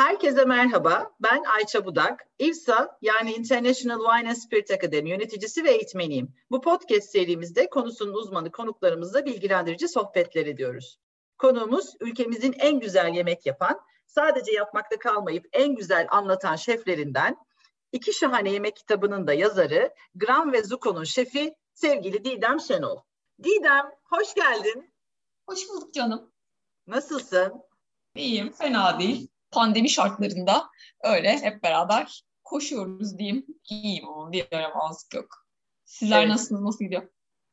Herkese merhaba. Ben Ayça Budak. İVSA yani International Wine and Spirit Academy yöneticisi ve eğitmeniyim. Bu podcast serimizde konusunun uzmanı konuklarımızla bilgilendirici sohbetler ediyoruz. Konuğumuz ülkemizin en güzel yemek yapan, sadece yapmakta kalmayıp en güzel anlatan şeflerinden, iki şahane yemek kitabının da yazarı, Gram ve Zuko'nun şefi sevgili Didem Şenol. Didem, hoş geldin. Hoş bulduk canım. Nasılsın? İyiyim, fena değil pandemi şartlarında öyle hep beraber koşuyoruz diyeyim. İyiyim ama bir yaramazlık yok. Sizler evet. nasılsınız? Nasıl gidiyor?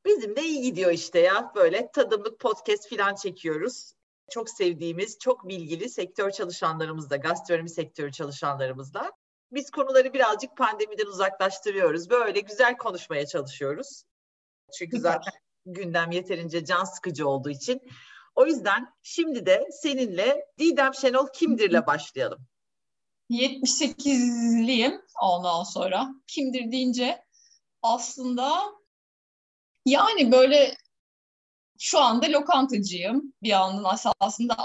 Bizim de iyi gidiyor işte ya. Böyle tadımlık podcast falan çekiyoruz. Çok sevdiğimiz, çok bilgili sektör çalışanlarımızla, gastronomi sektörü çalışanlarımızla. Biz konuları birazcık pandemiden uzaklaştırıyoruz. Böyle güzel konuşmaya çalışıyoruz. Çünkü zaten gündem yeterince can sıkıcı olduğu için o yüzden şimdi de seninle Didem Şenol kimdirle başlayalım. 78'liyim ondan sonra. Kimdir deyince aslında yani böyle şu anda lokantacıyım. Bir yandan aslında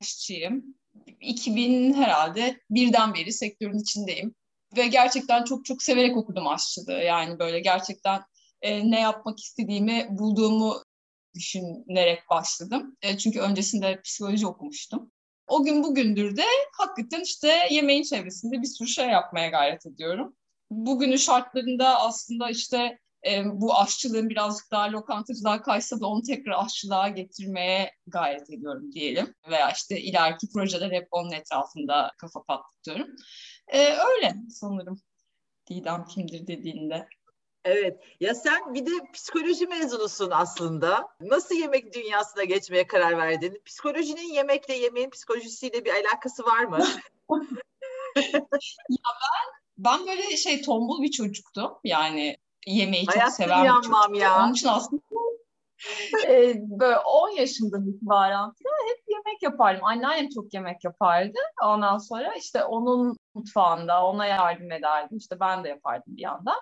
aşçıyım. 2000 herhalde birden beri sektörün içindeyim. Ve gerçekten çok çok severek okudum aşçılığı. Yani böyle gerçekten e, ne yapmak istediğimi bulduğumu düşünerek başladım. E, çünkü öncesinde psikoloji okumuştum. O gün bugündür de hakikaten işte yemeğin çevresinde bir sürü şey yapmaya gayret ediyorum. Bugünün şartlarında aslında işte e, bu aşçılığın birazcık daha lokantacılığa kaysa da onu tekrar aşçılığa getirmeye gayret ediyorum diyelim. Veya işte ileriki projeler hep onun etrafında kafa patlatıyorum. E, öyle sanırım Didem kimdir dediğinde. Evet. Ya sen bir de psikoloji mezunusun aslında. Nasıl yemek dünyasına geçmeye karar verdin? Psikolojinin yemekle yemeğin psikolojisiyle bir alakası var mı? ya ben ben böyle şey tombul bir çocuktum. Yani yemeği çok Hayatta seven bir çocuktum. Ya. Onun için aslında e, böyle 10 yaşından itibaren hep yemek yapardım. Anneannem çok yemek yapardı. Ondan sonra işte onun mutfağında ona yardım ederdim. İşte ben de yapardım bir yandan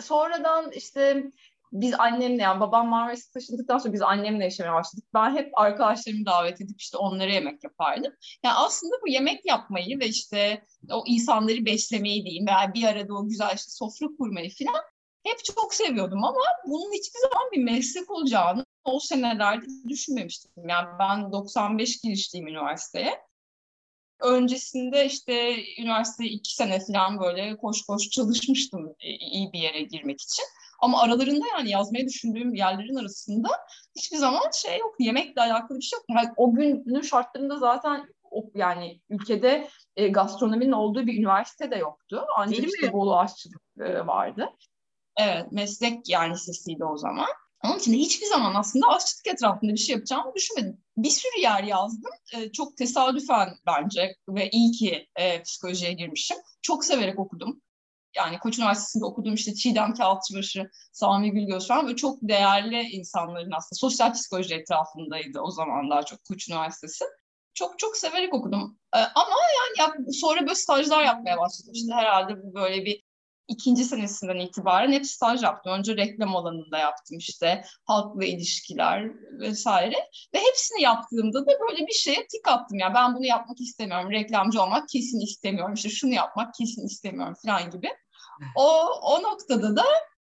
sonradan işte biz annemle yani babam Marmaris'e taşındıktan sonra biz annemle yaşamaya başladık. Ben hep arkadaşlarımı davet edip işte onlara yemek yapardım. Yani aslında bu yemek yapmayı ve işte o insanları beslemeyi diyeyim veya bir arada o güzel işte sofra kurmayı falan hep çok seviyordum ama bunun hiçbir zaman bir meslek olacağını o senelerde düşünmemiştim. Yani ben 95 girişliyim üniversiteye öncesinde işte üniversite iki sene falan böyle koş koş çalışmıştım e, iyi bir yere girmek için. Ama aralarında yani yazmayı düşündüğüm yerlerin arasında hiçbir zaman şey yok. Yemekle alakalı bir şey yok. Yani o günün şartlarında zaten o, yani ülkede e, gastronominin olduğu bir üniversite de yoktu. Ancak işte Bolu aşçılık e, vardı. Evet meslek yani lisesiydi o zaman. Onun için de hiçbir zaman aslında aşçılık etrafında bir şey yapacağımı düşünmedim. Bir sürü yer yazdım. E, çok tesadüfen bence ve iyi ki e, psikolojiye girmişim. Çok severek okudum. Yani Koç Üniversitesi'nde okudum işte Çiğdem Kağıtçıbaşı, Sami Gülgöz falan ve çok değerli insanların aslında sosyal psikoloji etrafındaydı o zaman daha çok Koç Üniversitesi. Çok çok severek okudum. Ee, ama yani sonra böyle stajlar yapmaya başladım. İşte herhalde böyle bir ikinci senesinden itibaren hep staj yaptım. Önce reklam alanında yaptım işte halkla ilişkiler vesaire. Ve hepsini yaptığımda da böyle bir şeye tik attım. Yani ben bunu yapmak istemiyorum. Reklamcı olmak kesin istemiyorum. İşte şunu yapmak kesin istemiyorum falan gibi. O, o noktada da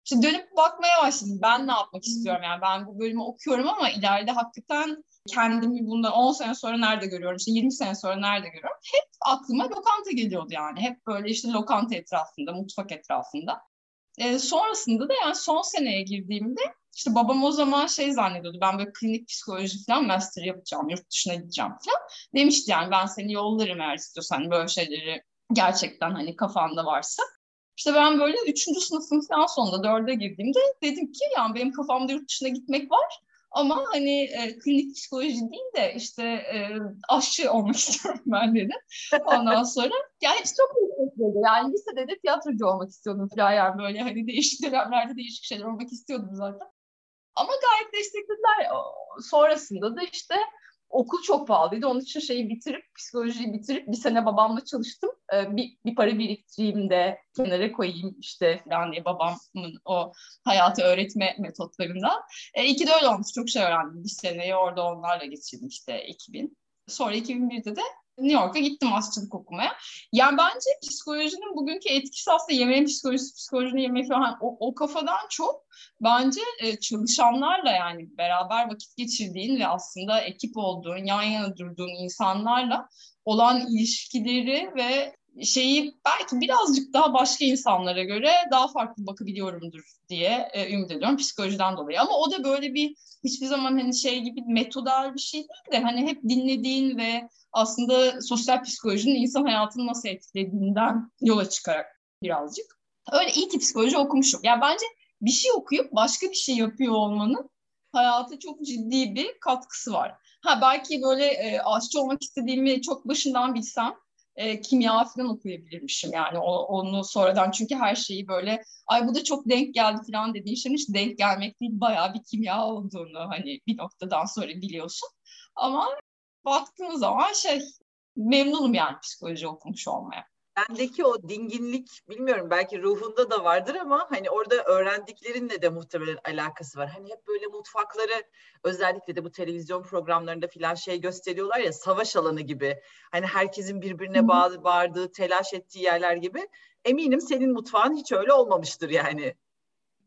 işte dönüp bakmaya başladım. Ben ne yapmak istiyorum? Yani ben bu bölümü okuyorum ama ileride hakikaten kendimi bundan 10 sene sonra nerede görüyorum, işte 20 sene sonra nerede görüyorum. Hep aklıma lokanta geliyordu yani. Hep böyle işte lokanta etrafında, mutfak etrafında. E, sonrasında da yani son seneye girdiğimde işte babam o zaman şey zannediyordu. Ben böyle klinik psikoloji falan master yapacağım, yurt dışına gideceğim falan. Demişti yani ben seni yollarım eğer istiyorsan böyle şeyleri gerçekten hani kafanda varsa. İşte ben böyle üçüncü sınıfın falan sonunda dörde girdiğimde dedim ki yani benim kafamda yurt dışına gitmek var. Ama hani e, klinik psikoloji değil de işte e, aşçı olmak istiyorum ben dedim. Ondan sonra yani çok ilginçti. Yani lisede de tiyatrocu olmak istiyordum falan yani böyle hani değişik dönemlerde değişik şeyler olmak istiyordum zaten. Ama gayet desteklediler. Sonrasında da işte okul çok pahalıydı. Onun için şeyi bitirip, psikolojiyi bitirip bir sene babamla çalıştım. Ee, bir, bir para biriktireyim de kenara koyayım işte falan diye babamın o hayatı öğretme metotlarından. E, iki de öyle olmuş. Çok şey öğrendim. Bir seneyi orada onlarla geçirdim işte 2000. Sonra 2001'de de New York'a gittim aşçılık okumaya. Yani bence psikolojinin bugünkü etkisi aslında yemeğin psikolojisi, psikolojinin yemeği falan o, o kafadan çok bence e, çalışanlarla yani beraber vakit geçirdiğin ve aslında ekip olduğun, yan yana durduğun insanlarla olan ilişkileri ve şeyi belki birazcık daha başka insanlara göre daha farklı bakabiliyorumdur diye e, ümit ediyorum psikolojiden dolayı. Ama o da böyle bir hiçbir zaman hani şey gibi metodal bir şey değil de hani hep dinlediğin ve aslında sosyal psikolojinin insan hayatını nasıl etkilediğinden yola çıkarak birazcık. Öyle iyi ki psikoloji okumuşum. Yani bence bir şey okuyup başka bir şey yapıyor olmanın hayata çok ciddi bir katkısı var. Ha belki böyle e, aşçı olmak istediğimi çok başından bilsem e, kimya falan okuyabilirmişim yani o, onu sonradan çünkü her şeyi böyle ay bu da çok denk geldi falan dediğin şeyin hiç denk gelmek değil bayağı bir kimya olduğunu hani bir noktadan sonra biliyorsun ama baktığın zaman şey memnunum yani psikoloji okumuş olmaya bendeki o dinginlik bilmiyorum belki ruhunda da vardır ama hani orada öğrendiklerinle de muhtemelen alakası var. Hani hep böyle mutfakları özellikle de bu televizyon programlarında filan şey gösteriyorlar ya savaş alanı gibi. Hani herkesin birbirine bağ, bağırdığı, telaş ettiği yerler gibi. Eminim senin mutfağın hiç öyle olmamıştır yani.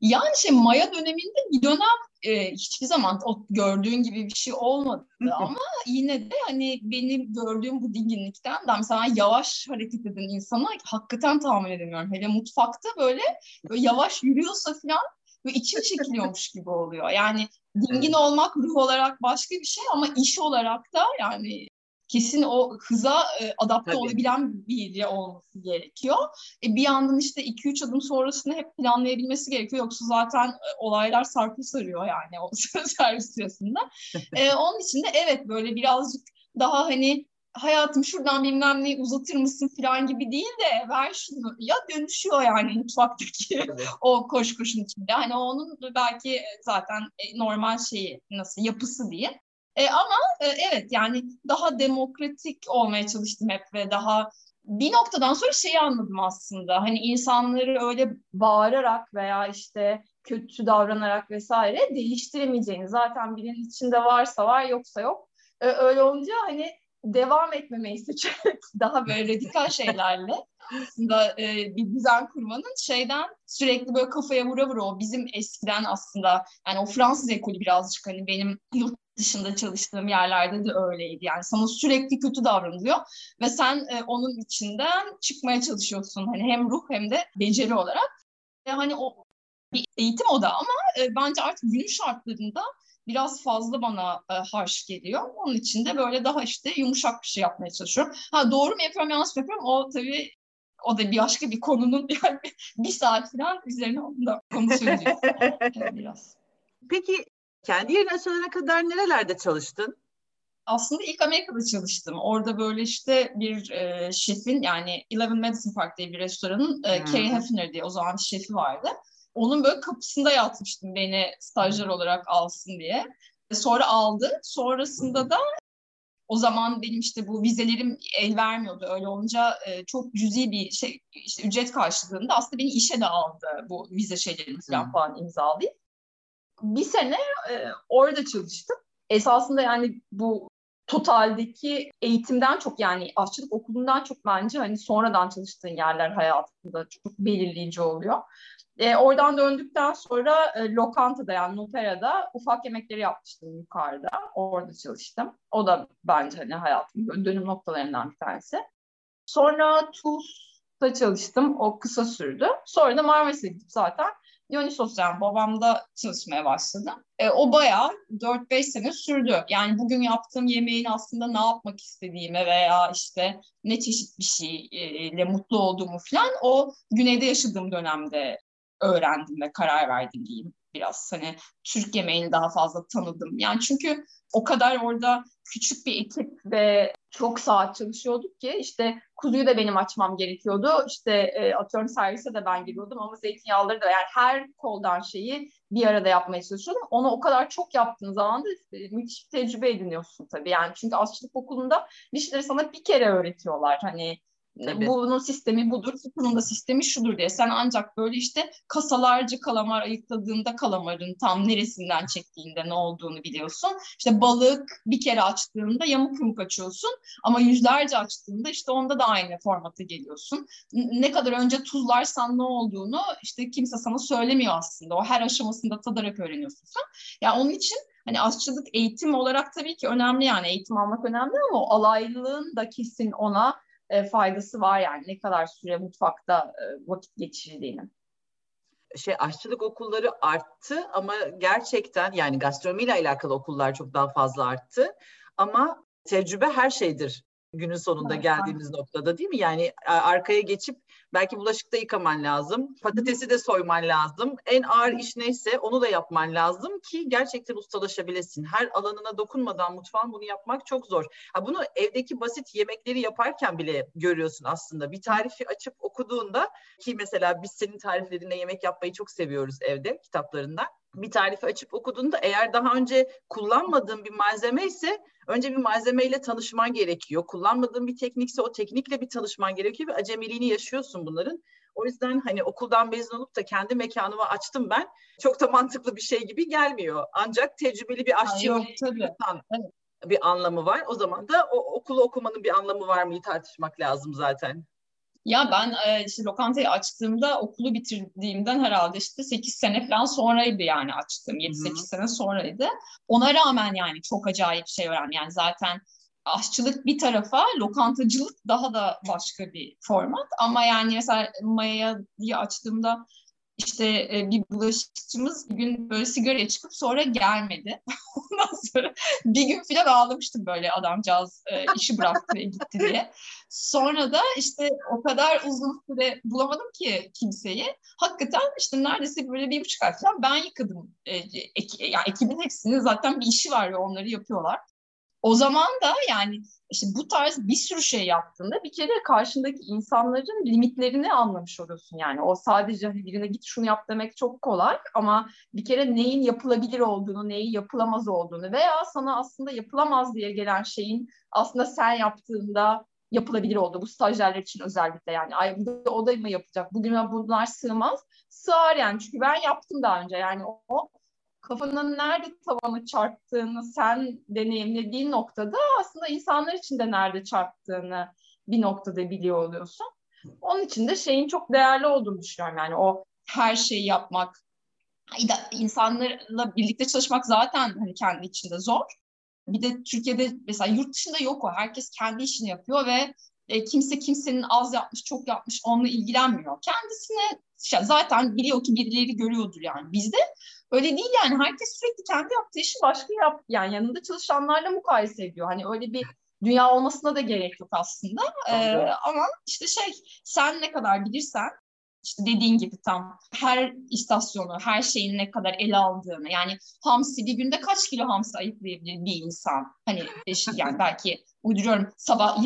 Yani şey Maya döneminde bir dönem e, hiçbir zaman o gördüğün gibi bir şey olmadı ama yine de hani benim gördüğüm bu dinginlikten de mesela yavaş hareket eden insana hakikaten tahammül edemiyorum. Hele mutfakta böyle, böyle yavaş yürüyorsa falan ve içim çekiliyormuş gibi oluyor. Yani dingin olmak ruh olarak başka bir şey ama iş olarak da yani kesin o hıza e, adapte Tabii. olabilen biri olması gerekiyor. E, bir yandan işte 2-3 adım sonrasını hep planlayabilmesi gerekiyor. Yoksa zaten e, olaylar sarpı sarıyor yani o servis sırasında. e, onun için de evet böyle birazcık daha hani hayatım şuradan bilmem neyi uzatır mısın falan gibi değil de ver şunu ya dönüşüyor yani mutfaktaki o koş koşun içinde. Hani onun belki zaten e, normal şeyi nasıl yapısı diye. E, ama e, evet yani daha demokratik olmaya çalıştım hep ve daha bir noktadan sonra şeyi anladım aslında. Hani insanları öyle bağırarak veya işte kötü davranarak vesaire değiştiremeyeceğini zaten birinin içinde varsa var yoksa yok. E, öyle olunca hani devam etmemeyi seçerek daha böyle radikal şeylerle aslında e, bir düzen kurmanın şeyden sürekli böyle kafaya vura vura o bizim eskiden aslında yani o Fransız ekolü birazcık hani benim yurt dışında çalıştığım yerlerde de öyleydi. Yani sana sürekli kötü davranılıyor ve sen e, onun içinden çıkmaya çalışıyorsun. Hani hem ruh hem de beceri olarak. E, hani o bir eğitim o da ama e, bence artık günün şartlarında biraz fazla bana e, harş geliyor. Onun için de böyle daha işte yumuşak bir şey yapmaya çalışıyorum. Ha doğru mu yapıyorum yanlış mı yapıyorum o tabii o da bir başka bir konunun yani bir saat falan üzerine onu da konuşuyoruz. biraz. Peki kendi yerini açılana kadar nerelerde çalıştın? Aslında ilk Amerika'da çalıştım. Orada böyle işte bir e, şefin yani Eleven Madison Park diye bir restoranın e, hmm. Carrie Hefner diye o zaman şefi vardı. Onun böyle kapısında yatmıştım beni stajyer olarak alsın diye. Sonra aldı. Sonrasında da o zaman benim işte bu vizelerim el vermiyordu. Öyle olunca e, çok cüzi bir şey işte ücret karşılığında aslında beni işe de aldı bu vize şeylerini falan, hmm. falan imzalayıp bir sene e, orada çalıştım. Esasında yani bu totaldeki eğitimden çok yani aşçılık okulundan çok bence hani sonradan çalıştığın yerler hayatında çok belirleyici oluyor. E, oradan döndükten sonra e, lokantada yani Nupera'da ufak yemekleri yapmıştım yukarıda. Orada çalıştım. O da bence hani hayatımın dönüm noktalarından bir tanesi. Sonra TUS'ta çalıştım. O kısa sürdü. Sonra da Marmaris'e gidip zaten Dionysos yani babamda çalışmaya başladım. E, o bayağı 4-5 sene sürdü. Yani bugün yaptığım yemeğin aslında ne yapmak istediğime veya işte ne çeşit bir şeyle mutlu olduğumu falan o güneyde yaşadığım dönemde öğrendim ve karar verdim diyeyim biraz. Hani Türk yemeğini daha fazla tanıdım. Yani çünkü o kadar orada küçük bir ekip ve çok saat çalışıyorduk ki işte kuzuyu da benim açmam gerekiyordu. İşte e, atıyorum servise de ben giriyordum ama zeytinyağları da yani her koldan şeyi bir arada yapmaya çalışıyordum. Onu o kadar çok yaptığın zaman da müthiş tecrübe ediniyorsun tabii. Yani çünkü aşçılık okulunda bir şeyleri sana bir kere öğretiyorlar. Hani Tabii. Bunun sistemi budur, bunun da sistemi şudur diye. Sen ancak böyle işte kasalarca kalamar ayıkladığında kalamarın tam neresinden çektiğinde ne olduğunu biliyorsun. İşte balık bir kere açtığında yamuk yumuk açıyorsun ama yüzlerce açtığında işte onda da aynı formata geliyorsun. Ne kadar önce tuzlarsan ne olduğunu işte kimse sana söylemiyor aslında. O her aşamasında tadarak öğreniyorsun sen. Yani onun için hani aşçılık eğitim olarak tabii ki önemli yani eğitim almak önemli ama o alaylılığın da kesin ona e, faydası var yani. Ne kadar süre mutfakta e, vakit geçirdiğinin. Şey aşçılık okulları arttı ama gerçekten yani gastronomiyle alakalı okullar çok daha fazla arttı. Ama tecrübe her şeydir günün sonunda evet, geldiğimiz aynen. noktada değil mi? Yani arkaya geçip belki bulaşık da yıkaman lazım. Patatesi de soyman lazım. En ağır iş neyse onu da yapman lazım ki gerçekten ustalaşabilesin. Her alanına dokunmadan mutfağın bunu yapmak çok zor. Ha bunu evdeki basit yemekleri yaparken bile görüyorsun aslında. Bir tarifi açıp okuduğunda ki mesela biz senin tariflerinde yemek yapmayı çok seviyoruz evde kitaplarında bir tarifi açıp okuduğunda eğer daha önce kullanmadığın bir malzeme ise önce bir malzemeyle tanışman gerekiyor. Kullanmadığın bir teknikse o teknikle bir tanışman gerekiyor ve acemiliğini yaşıyorsun bunların. O yüzden hani okuldan mezun olup da kendi mekanımı açtım ben. Çok da mantıklı bir şey gibi gelmiyor. Ancak tecrübeli bir aşçı yok tabii. bir anlamı var. O zaman da o okulu okumanın bir anlamı var mı tartışmak lazım zaten. Ya ben e, işte lokantayı açtığımda okulu bitirdiğimden herhalde işte 8 sene falan sonraydı yani açtım. 7-8 sene sonraydı. Ona rağmen yani çok acayip şey öğrendim. Yani zaten aşçılık bir tarafa, lokantacılık daha da başka bir format. Ama yani mesela Maya'yı açtığımda işte e, bir bulaşıkçımız bir gün böyle sigaraya çıkıp sonra gelmedi. Ondan sonra bir gün falan ağlamıştım böyle adamcağız e, işi bıraktı ve gitti diye. Sonra da işte o kadar uzun süre bulamadım ki kimseyi. Hakikaten işte neredeyse böyle bir buçuk ay falan ben yıkadım. E, ek, yani ekibin hepsinin zaten bir işi var ve onları yapıyorlar. O zaman da yani işte bu tarz bir sürü şey yaptığında bir kere karşındaki insanların limitlerini anlamış oluyorsun. Yani o sadece hani birine git şunu yap demek çok kolay ama bir kere neyin yapılabilir olduğunu, neyin yapılamaz olduğunu veya sana aslında yapılamaz diye gelen şeyin aslında sen yaptığında yapılabilir oldu. Bu stajyerler için özellikle yani ay o da mı yapacak? Bugün bunlar sığmaz. Sığar yani çünkü ben yaptım daha önce yani o kafanın nerede tavanı çarptığını sen deneyimlediğin noktada aslında insanlar için de nerede çarptığını bir noktada biliyor oluyorsun. Onun için de şeyin çok değerli olduğunu düşünüyorum. Yani o her şeyi yapmak, insanlarla birlikte çalışmak zaten hani kendi içinde zor. Bir de Türkiye'de mesela yurt dışında yok o. Herkes kendi işini yapıyor ve e, kimse kimsenin az yapmış, çok yapmış onunla ilgilenmiyor. Kendisine zaten biliyor ki birileri görüyordur yani. Bizde öyle değil yani. Herkes sürekli kendi yaptığı işi başka yap yani yanında çalışanlarla mukayese ediyor. Hani öyle bir dünya olmasına da gerek yok aslında. Ee, ama işte şey sen ne kadar bilirsen işte dediğin gibi tam her istasyonu, her şeyin ne kadar ele aldığını yani hamsi bir günde kaç kilo hamsi ayıklayabilir bir insan? Hani yani belki uyduruyorum sabah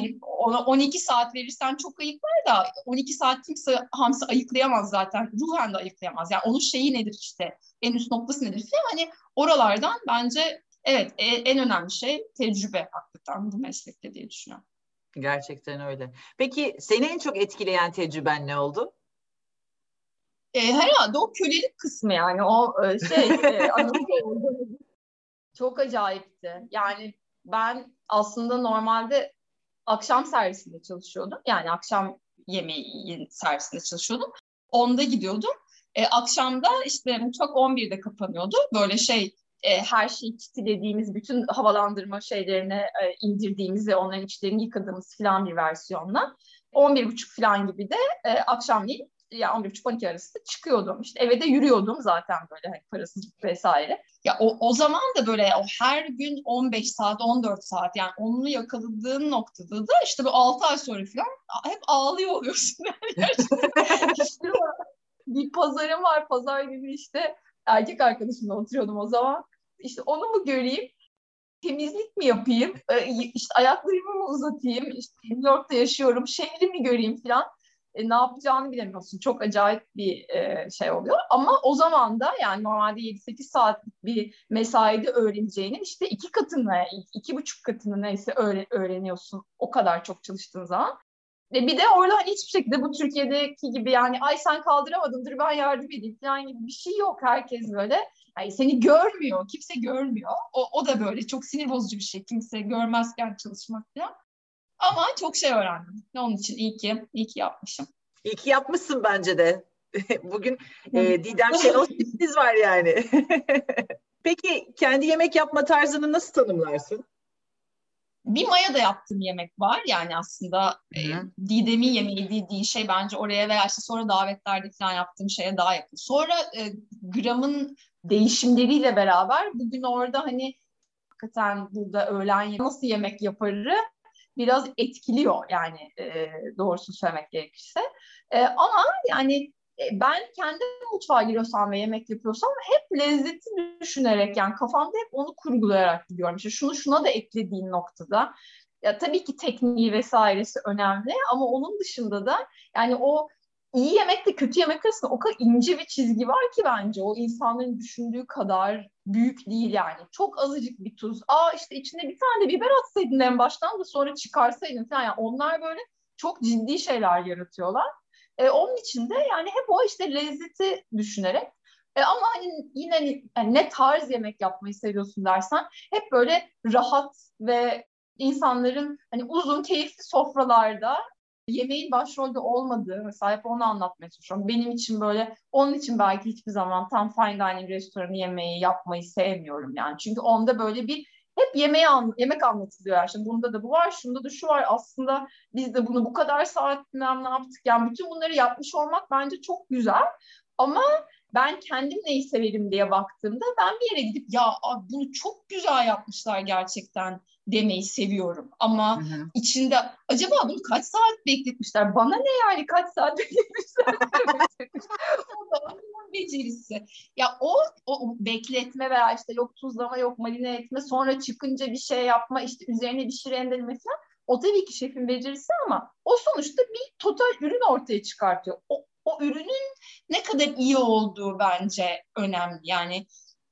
12 saat verirsen çok ayıklar da 12 saat kimse hamsi ayıklayamaz zaten. Ruhen de ayıklayamaz. Yani onun şeyi nedir işte en üst noktası nedir falan hani oralardan bence evet e, en önemli şey tecrübe hakikaten bu meslekte diye düşünüyorum. Gerçekten öyle. Peki seni en çok etkileyen tecrüben ne oldu? E, herhalde o kölelik kısmı yani o e, şey e, çok acayipti. Yani ben aslında normalde akşam servisinde çalışıyordum. Yani akşam yemeği servisinde çalışıyordum. Onda gidiyordum. E, akşamda işte mutfak 11'de kapanıyordu. Böyle şey e, her şeyi kitlediğimiz, bütün havalandırma şeylerini e, indirdiğimiz ve onların içlerini yıkadığımız falan bir versiyonla. 11.30 falan gibi de e, akşamleyin yani 11.30-12 arası çıkıyordum. İşte eve de yürüyordum zaten böyle hani parasız vesaire. Ya o, o zaman da böyle o her gün 15 saat, 14 saat yani onu yakaladığın noktada da işte bu 6 ay sonra falan hep ağlıyor oluyorsun. Yani bir pazarım var. Pazar günü işte erkek arkadaşımla oturuyordum o zaman. İşte onu mu göreyim? temizlik mi yapayım, ee, işte ayaklarımı mı uzatayım, işte New York'ta yaşıyorum, şehri mi göreyim falan e, ne yapacağını bilemiyorsun. Çok acayip bir e, şey oluyor. Ama o zaman da yani normalde 7-8 saatlik bir mesaide öğreneceğinin işte iki katını, iki buçuk katını neyse öğre- öğreniyorsun o kadar çok çalıştığın zaman. Ve bir de orada hani hiçbir şekilde bu Türkiye'deki gibi yani ay sen kaldıramadın dur ben yardım edeyim falan gibi bir şey yok. Herkes böyle yani seni görmüyor. Kimse görmüyor. O, o da böyle çok sinir bozucu bir şey. Kimse görmezken çalışmak falan. Ama çok şey öğrendim. Onun için iyi ki, iyi ki yapmışım. İyi ki yapmışsın bence de. Bugün e, Didem Şenol siz var yani. Peki kendi yemek yapma tarzını nasıl tanımlarsın? Bir maya da yaptığım yemek var. Yani aslında e, Didem'in yemeği dediği şey bence oraya veya işte sonra davetlerde falan yaptığım şeye daha yakın. Sonra e, gramın değişimleriyle beraber bugün orada hani hakikaten burada öğlen nasıl yemek yaparı biraz etkiliyor yani e, doğrusu söylemek gerekirse. E, ama yani e, ben kendi mutfağa giriyorsam ve yemek yapıyorsam hep lezzeti düşünerek yani kafamda hep onu kurgulayarak gidiyorum. İşte şunu şuna da eklediğim noktada ya tabii ki tekniği vesairesi önemli ama onun dışında da yani o iyi yemekle kötü yemek arasında o kadar ince bir çizgi var ki bence o insanların düşündüğü kadar büyük değil yani. Çok azıcık bir tuz. Aa işte içine bir tane biber atsaydın en baştan da sonra çıkarsaydın falan. Yani onlar böyle çok ciddi şeyler yaratıyorlar. E, onun için de yani hep o işte lezzeti düşünerek e, ama hani yine hani, yani ne tarz yemek yapmayı seviyorsun dersen hep böyle rahat ve insanların hani uzun keyifli sofralarda yemeğin başrolde olmadığı mesela hep onu anlatmaya çalışıyorum. Benim için böyle onun için belki hiçbir zaman tam fine dining restoranı yemeği yapmayı sevmiyorum yani. Çünkü onda böyle bir hep yemeği an, yemek anlatılıyor yani. İşte bunda da bu var, şunda da şu var. Aslında biz de bunu bu kadar saat ne yaptık. Yani bütün bunları yapmış olmak bence çok güzel. Ama ben kendim neyi severim diye baktığımda ben bir yere gidip ya bunu çok güzel yapmışlar gerçekten demeyi seviyorum. Ama hı hı. içinde acaba bunu kaç saat bekletmişler? Bana ne yani kaç saat bekletmişler? o da onun becerisi. Ya o, o bekletme veya işte yok tuzlama yok marine etme sonra çıkınca bir şey yapma işte üzerine bir şey rendeleme falan. O tabii ki şefin becerisi ama o sonuçta bir total ürün ortaya çıkartıyor. O, o ürünün ne kadar iyi olduğu bence önemli. Yani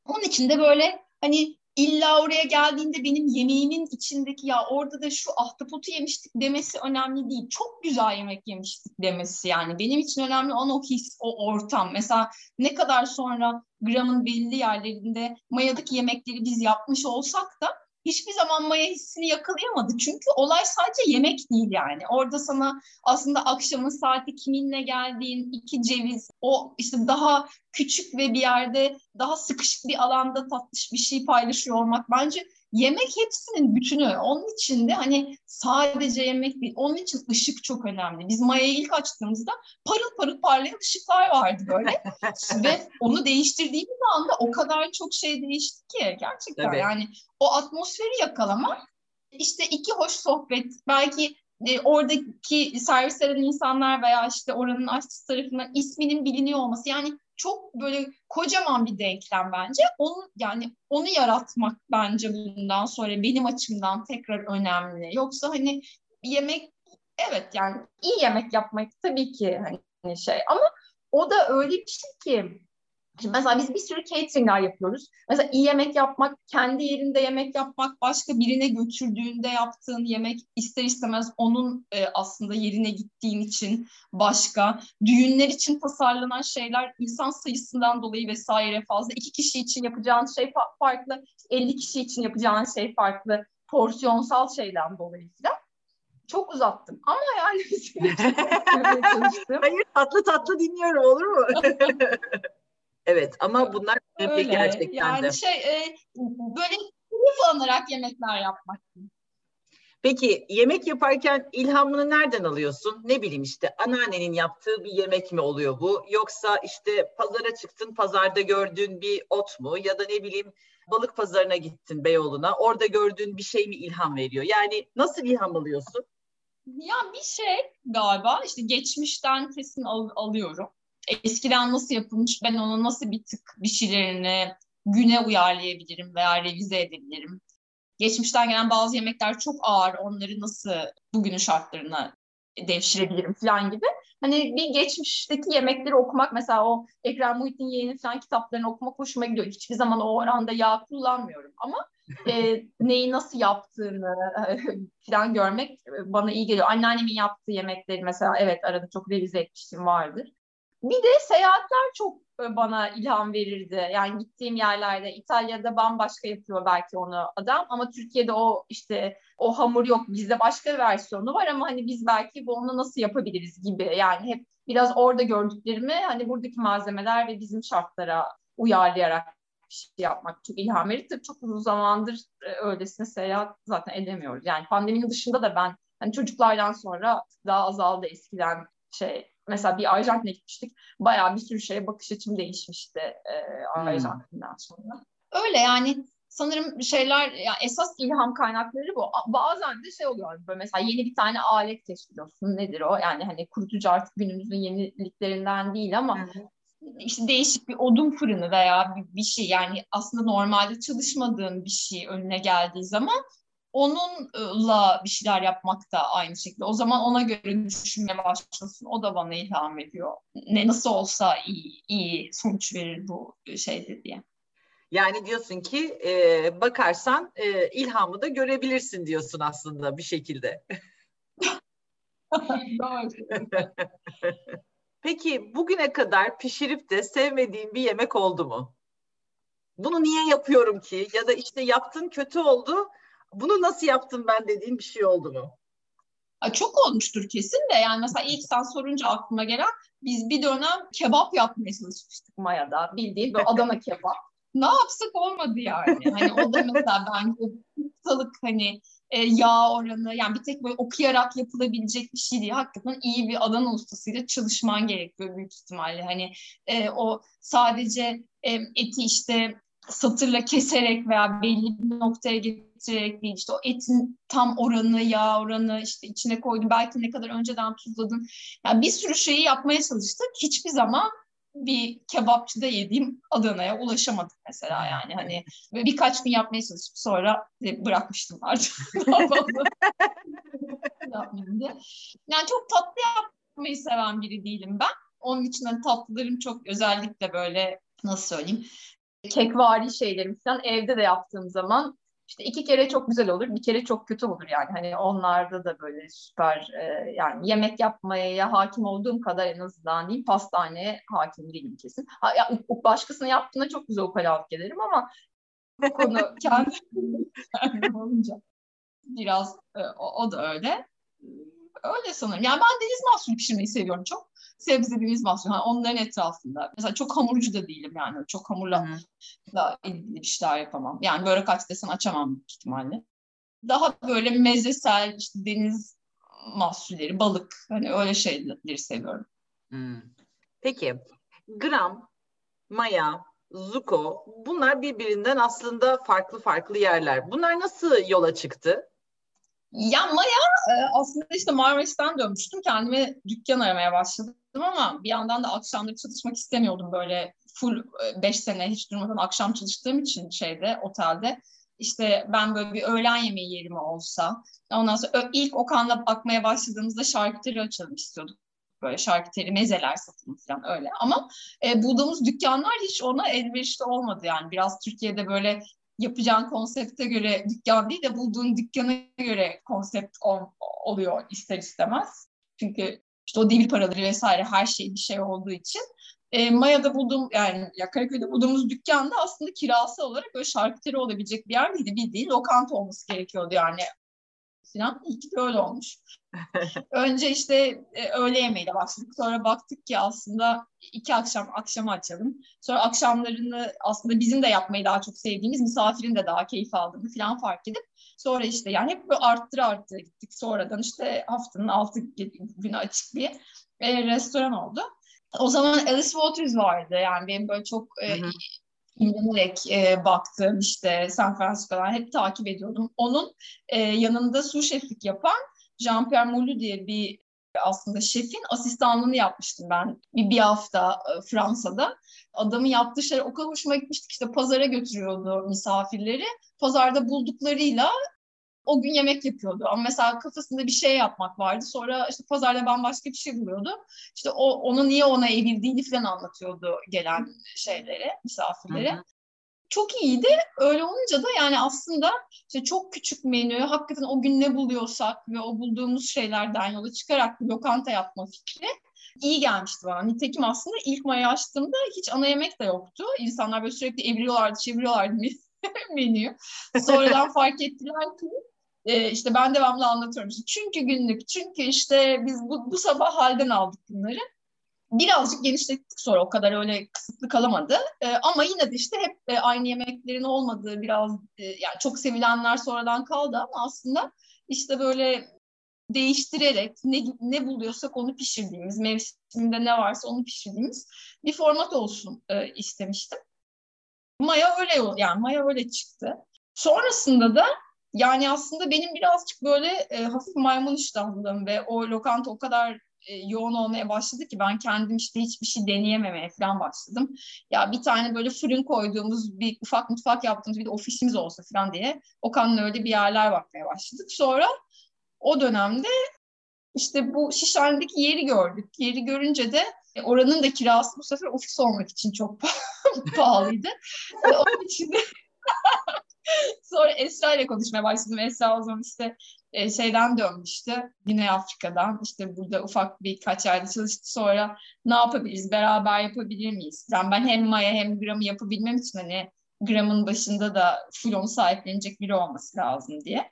onun için de böyle hani illa oraya geldiğinde benim yemeğimin içindeki ya orada da şu ahtapotu yemiştik demesi önemli değil. Çok güzel yemek yemiştik demesi yani. Benim için önemli olan o his, o ortam. Mesela ne kadar sonra gramın belli yerlerinde mayadaki yemekleri biz yapmış olsak da hiçbir zaman maya hissini yakalayamadı. Çünkü olay sadece yemek değil yani. Orada sana aslında akşamın saati kiminle geldiğin, iki ceviz, o işte daha küçük ve bir yerde daha sıkışık bir alanda tatlış bir şey paylaşıyor olmak bence yemek hepsinin bütünü. Onun için de hani sadece yemek değil. Onun için ışık çok önemli. Biz Maya'yı ilk açtığımızda parıl parıl parlayan ışıklar vardı böyle. Ve onu değiştirdiğimiz anda o kadar çok şey değişti ki gerçekten. Tabii. Yani o atmosferi yakalamak işte iki hoş sohbet belki e, oradaki servis eden insanlar veya işte oranın aşçısı tarafından isminin biliniyor olması yani çok böyle kocaman bir denklem bence. Onu yani onu yaratmak bence bundan sonra benim açımdan tekrar önemli. Yoksa hani yemek evet yani iyi yemek yapmak tabii ki hani şey ama o da öyle bir şey ki Şimdi mesela biz bir sürü cateringler yapıyoruz. Mesela iyi yemek yapmak, kendi yerinde yemek yapmak, başka birine götürdüğünde yaptığın yemek ister istemez onun e, aslında yerine gittiğin için başka. Düğünler için tasarlanan şeyler insan sayısından dolayı vesaire fazla. İki kişi için yapacağın şey farklı, 50 kişi için yapacağın şey farklı. Porsiyonsal şeyden dolayı falan çok uzattım ama yani Hayır tatlı tatlı dinliyorum olur mu? Evet ama bunlar öyle gerçekten yani de. şey e, böyle keyif alınarak yemekler yapmak. Peki yemek yaparken ilhamını nereden alıyorsun? Ne bileyim işte anneannenin yaptığı bir yemek mi oluyor bu? Yoksa işte pazara çıktın pazarda gördüğün bir ot mu? Ya da ne bileyim balık pazarına gittin Beyoğlu'na orada gördüğün bir şey mi ilham veriyor? Yani nasıl ilham alıyorsun? Ya bir şey galiba işte geçmişten kesin al- alıyorum eskiden nasıl yapılmış ben onu nasıl bir tık bir şeylerini güne uyarlayabilirim veya revize edebilirim. Geçmişten gelen bazı yemekler çok ağır onları nasıl bugünün şartlarına devşirebilirim falan gibi. Hani bir geçmişteki yemekleri okumak mesela o Ekrem Muhittin Yeğen'in falan kitaplarını okumak hoşuma gidiyor. Hiçbir zaman o oranda yağ kullanmıyorum ama e, neyi nasıl yaptığını falan görmek bana iyi geliyor. Anneannemin yaptığı yemekleri mesela evet arada çok revize etmiştim vardır. Bir de seyahatler çok e, bana ilham verirdi. Yani gittiğim yerlerde İtalya'da bambaşka yapıyor belki onu adam ama Türkiye'de o işte o hamur yok. Bizde başka versiyonu var ama hani biz belki bunu nasıl yapabiliriz gibi. Yani hep biraz orada gördüklerimi hani buradaki malzemeler ve bizim şartlara uyarlayarak bir şey yapmak çok ilham verir. Tabii çok uzun zamandır e, öylesine seyahat zaten edemiyoruz. Yani pandeminin dışında da ben hani çocuklardan sonra daha azaldı eskiden şey mesela bir Arjantin'e gitmiştik. Bayağı bir sürü şeye bakış açım değişmişti e, Arjantin'den hmm. sonra. Öyle yani sanırım şeyler yani esas ilham kaynakları bu. Bazen de şey oluyor böyle mesela yeni bir tane alet keşfediyorsun. Nedir o? Yani hani kurutucu artık günümüzün yeniliklerinden değil ama hmm işte değişik bir odun fırını veya bir, bir şey yani aslında normalde çalışmadığın bir şey önüne geldiği zaman onunla bir şeyler yapmak da aynı şekilde. O zaman ona göre düşünmeye başlasın. O da bana ilham veriyor. Ne nasıl olsa iyi, iyi sonuç verir bu şeyde diye. Yani diyorsun ki e, bakarsan e, ilhamı da görebilirsin diyorsun aslında bir şekilde. Peki bugüne kadar pişirip de sevmediğin bir yemek oldu mu? Bunu niye yapıyorum ki? Ya da işte yaptın kötü oldu. Bunu nasıl yaptım ben dediğin bir şey oldu mu? Çok olmuştur kesin de yani mesela ilk sen sorunca aklıma gelen biz bir dönem kebap yapmaya çalışmıştık Maya'da bildiğin böyle Adana kebap. Ne yapsak olmadı yani. Hani o da mesela bence ustalık hani e, yağ oranı yani bir tek böyle okuyarak yapılabilecek bir şey değil. Hakikaten iyi bir Adana ustasıyla çalışman gerekiyor büyük ihtimalle. Hani e, o sadece e, eti işte satırla keserek veya belli bir noktaya getirerek değil işte o etin tam oranı, yağ oranı işte içine koydun belki ne kadar önceden tuzladın. Yani bir sürü şeyi yapmaya çalıştık. Hiçbir zaman bir kebapçıda yediğim Adana'ya ulaşamadık mesela yani hani birkaç gün yapmaya çalışıp sonra bırakmıştım artık. yani çok tatlı yapmayı seven biri değilim ben. Onun için hani tatlılarım çok özellikle böyle nasıl söyleyeyim kekvari şeylerim falan evde de yaptığım zaman işte iki kere çok güzel olur, bir kere çok kötü olur yani. Hani onlarda da böyle süper e, yani yemek yapmaya hakim olduğum kadar en azından diyeyim pastaneye hakim değilim kesin. Ha, ya, başkasının yaptığına çok güzel ukalalık gelirim ama bu konu kendi olunca biraz e, o, o da öyle. Öyle sanırım. Yani ben deniz mahsulü pişirmeyi seviyorum çok. Sebze deniz mahsulü. Yani onların etrafında. Mesela çok hamurcu da değilim yani. Çok hamurla hmm. da ilgili bir şeyler yapamam. Yani börek aç desen açamam büyük ihtimalle. Daha böyle mezesel işte deniz mahsulleri, balık hani öyle şeyleri seviyorum. Hmm. Peki gram, maya, zuko bunlar birbirinden aslında farklı farklı yerler. Bunlar nasıl yola çıktı? Ya Maya e, aslında işte Marmaris'ten dönmüştüm. Kendime dükkan aramaya başladım ama bir yandan da akşamları çalışmak istemiyordum böyle full 5 e, sene hiç durmadan akşam çalıştığım için şeyde otelde. İşte ben böyle bir öğlen yemeği yerimi olsa. Ondan sonra ilk Okan'la bakmaya başladığımızda şarküteri açalım istiyorduk. Böyle şarküteri, mezeler satılım falan öyle. Ama e, bulduğumuz dükkanlar hiç ona elverişli olmadı yani. Biraz Türkiye'de böyle yapacağın konsepte göre dükkan değil de bulduğun dükkana göre konsept ol, oluyor ister istemez. Çünkü işte o dil paraları vesaire her şey bir şey olduğu için. E, Maya'da bulduğum yani ya Karaköy'de bulduğumuz dükkanda aslında kirası olarak böyle şarküteri olabilecek bir yer değildi. Bildiğin lokanta olması gerekiyordu yani falan. İyi ki de olmuş. Önce işte e, öğle yemeğiyle başladık. Sonra baktık ki aslında iki akşam akşamı açalım. Sonra akşamlarını aslında bizim de yapmayı daha çok sevdiğimiz misafirin de daha keyif aldığını falan fark edip sonra işte yani hep böyle arttıra arttıra gittik. Sonradan işte haftanın altı günü açık bir e, restoran oldu. O zaman Alice Waters vardı yani benim böyle çok e, ilgilenerek e, baktım işte San Francisco'dan hep takip ediyordum. Onun e, yanında su şeflik yapan Jean-Pierre Moulu diye bir aslında şefin asistanlığını yapmıştım ben bir, bir hafta e, Fransa'da. Adamın yaptığı şeyler o kadar hoşuma gitmişti işte pazara götürüyordu misafirleri. Pazarda bulduklarıyla o gün yemek yapıyordu. Ama mesela kafasında bir şey yapmak vardı. Sonra işte pazarda bambaşka bir şey buluyordu. İşte o onu niye ona evrildiğini falan anlatıyordu gelen şeylere, misafirlere. Hı hı. Çok iyiydi. Öyle olunca da yani aslında işte çok küçük menü, hakikaten o gün ne buluyorsak ve o bulduğumuz şeylerden yola çıkarak bir lokanta yapma fikri iyi gelmişti bana. Nitekim aslında ilk maya açtığımda hiç ana yemek de yoktu. İnsanlar böyle sürekli eviriyorlardı, çeviriyorlardı menüyü. Sonradan fark ettiler ki e, işte ben devamlı anlatıyorum. Çünkü günlük, çünkü işte biz bu, bu sabah halden aldık bunları birazcık genişlettik sonra o kadar öyle kısıtlı kalamadı. E, ama yine de işte hep e, aynı yemeklerin olmadığı biraz e, yani çok sevilenler sonradan kaldı ama aslında işte böyle değiştirerek ne, ne buluyorsak onu pişirdiğimiz, mevsiminde ne varsa onu pişirdiğimiz bir format olsun e, istemiştim. Maya öyle yani Maya öyle çıktı. Sonrasında da yani aslında benim birazcık böyle e, hafif maymun iştahlılığım ve o lokanta o kadar e, yoğun olmaya başladı ki ben kendim işte hiçbir şey deneyememeye falan başladım. Ya bir tane böyle fırın koyduğumuz bir ufak mutfak yaptığımız bir ofisimiz olsa falan diye Okan'la öyle bir yerler bakmaya başladık. Sonra o dönemde işte bu Şişhane'deki yeri gördük. Yeri görünce de e, oranın da kirası bu sefer ofis olmak için çok pahalıydı. Onun için de Sonra Esra ile konuşmaya başladım. Esra o zaman işte e, şeyden dönmüştü. Güney Afrika'dan. İşte burada ufak birkaç ayda çalıştı. Sonra ne yapabiliriz? Beraber yapabilir miyiz? Yani ben hem Maya hem Gram'ı yapabilmem için hani Gram'ın başında da full onu sahiplenecek biri olması lazım diye.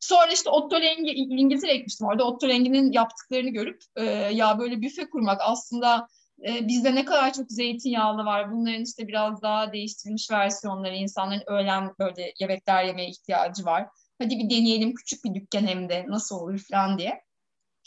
Sonra işte Otto Lengi İngiltere'ye gitmiştim orada. Otto Lengi'nin yaptıklarını görüp e, ya böyle büfe kurmak aslında e, bizde ne kadar çok zeytinyağlı var. Bunların işte biraz daha değiştirilmiş versiyonları. insanların öğlen böyle yemekler yemeye ihtiyacı var. Hadi bir deneyelim küçük bir dükkan hem de nasıl olur falan diye.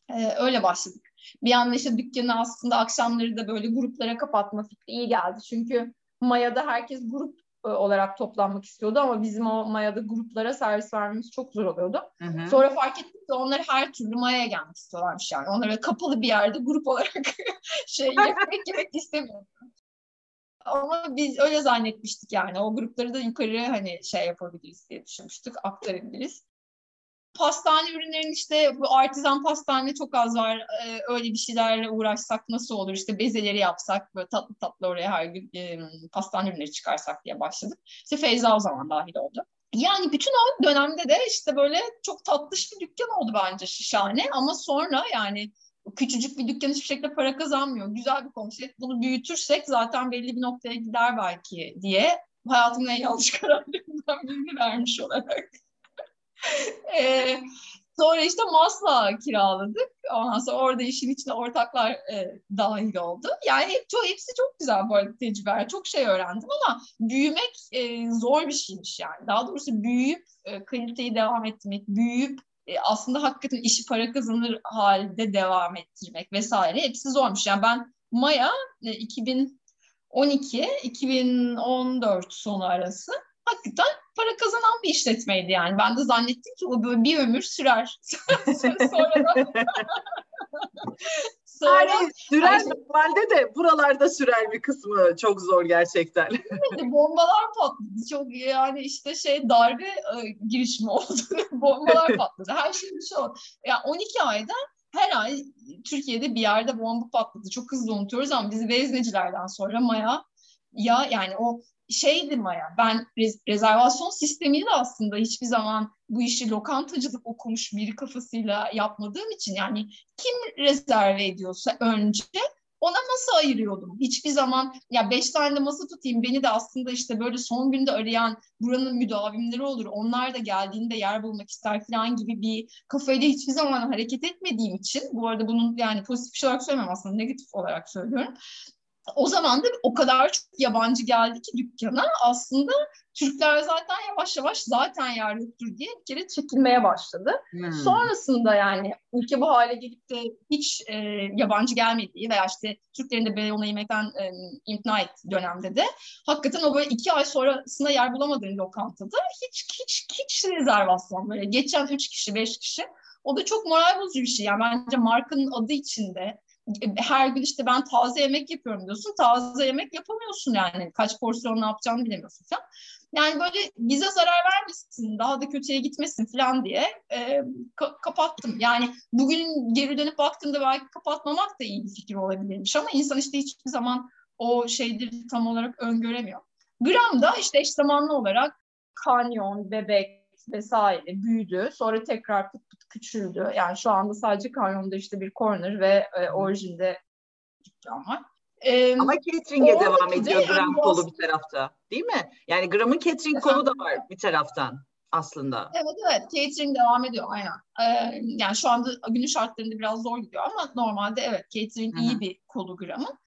E, öyle başladık. Bir anda işte dükkanı aslında akşamları da böyle gruplara kapatma fikri iyi geldi. Çünkü Maya'da herkes grup olarak toplanmak istiyordu ama bizim o Maya'da gruplara servis vermemiz çok zor oluyordu. Hı hı. Sonra fark ettik ki onlar her türlü Maya'ya gelmek istiyorlarmış yani. Onlara kapalı bir yerde grup olarak şey yemek yemek istemiyorlar. Ama biz öyle zannetmiştik yani. O grupları da yukarı hani şey yapabiliriz diye düşünmüştük, aktarabiliriz pastane ürünlerin işte bu artizan pastane çok az var. Ee, öyle bir şeylerle uğraşsak nasıl olur? İşte bezeleri yapsak böyle tatlı tatlı oraya her gün e, pastane ürünleri çıkarsak diye başladık. İşte Feyza o zaman dahil oldu. Yani bütün o dönemde de işte böyle çok tatlış bir dükkan oldu bence şişhane ama sonra yani küçücük bir dükkan hiçbir şekilde para kazanmıyor. Güzel bir konsept. Bunu büyütürsek zaten belli bir noktaya gider belki diye hayatımın en yanlış kararlarından birini vermiş olarak e, sonra işte Masla kiraladık. Ondan sonra orada işin içine ortaklar e, dahil oldu. Yani çok, hepsi çok güzel bu arada tecrübeler. Çok şey öğrendim ama büyümek e, zor bir şeymiş yani. Daha doğrusu büyüyüp e, kaliteyi devam ettirmek, büyüyüp e, aslında hakikaten işi para kazanır halde devam ettirmek vesaire hepsi zormuş. Yani ben Maya e, 2012-2014 sonu arası hakikaten para kazanan bir işletmeydi yani. Ben de zannettim ki o böyle bir ömür sürer. Sonradan... Sonra yani sürer normalde de buralarda sürer bir kısmı çok zor gerçekten. bombalar patladı. Çok yani işte şey darbe e, girişimi oldu. bombalar patladı. Her şey bir şey oldu. Yani 12 ayda her ay Türkiye'de bir yerde bomba patladı. Çok hızlı unutuyoruz ama biz veznecilerden sonra Maya ya yani o şeydi Maya ben rez- rezervasyon sistemiyle aslında hiçbir zaman bu işi lokantacılık okumuş biri kafasıyla yapmadığım için yani kim rezerve ediyorsa önce ona masa ayırıyordum. Hiçbir zaman ya beş tane de masa tutayım beni de aslında işte böyle son günde arayan buranın müdavimleri olur. Onlar da geldiğinde yer bulmak ister falan gibi bir kafayla hiçbir zaman hareket etmediğim için bu arada bunun yani pozitif bir şey olarak söylemem aslında negatif olarak söylüyorum o zaman da o kadar çok yabancı geldi ki dükkana aslında Türkler zaten yavaş yavaş zaten yer yoktur diye bir kere çekilmeye başladı. Hmm. Sonrasında yani ülke bu hale gelip de hiç e, yabancı gelmediği veya işte Türklerin de böyle ona yemekten e, imtina ettiği dönemde de hakikaten o böyle iki ay sonrasında yer bulamadığın lokantada hiç hiç hiç rezervasyon böyle geçen üç kişi beş kişi o da çok moral bozucu bir şey. Yani bence markanın adı içinde her gün işte ben taze yemek yapıyorum diyorsun. Taze yemek yapamıyorsun yani. Kaç porsiyon ne yapacağını bilemiyorsun sen. Yani böyle bize zarar vermesin, daha da kötüye gitmesin falan diye e, ka- kapattım. Yani bugün geri dönüp baktığımda belki kapatmamak da iyi bir fikir olabilirmiş ama insan işte hiçbir zaman o şeyleri tam olarak öngöremiyor. Gram da işte eş zamanlı olarak kanyon, bebek vesaire büyüdü. Sonra tekrar pıt pıt küçüldü. Yani şu anda sadece kanyonda işte bir corner ve e, orijinde dükkan var. Ee, Ama catering'e devam ediyor gram yani kolu bir tarafta değil mi? Yani gramın catering kolu da var bir taraftan aslında. Evet evet catering devam ediyor aynen. Ee, yani şu anda günün şartlarında biraz zor gidiyor ama normalde evet catering Hı-hı. iyi bir kolu gramın.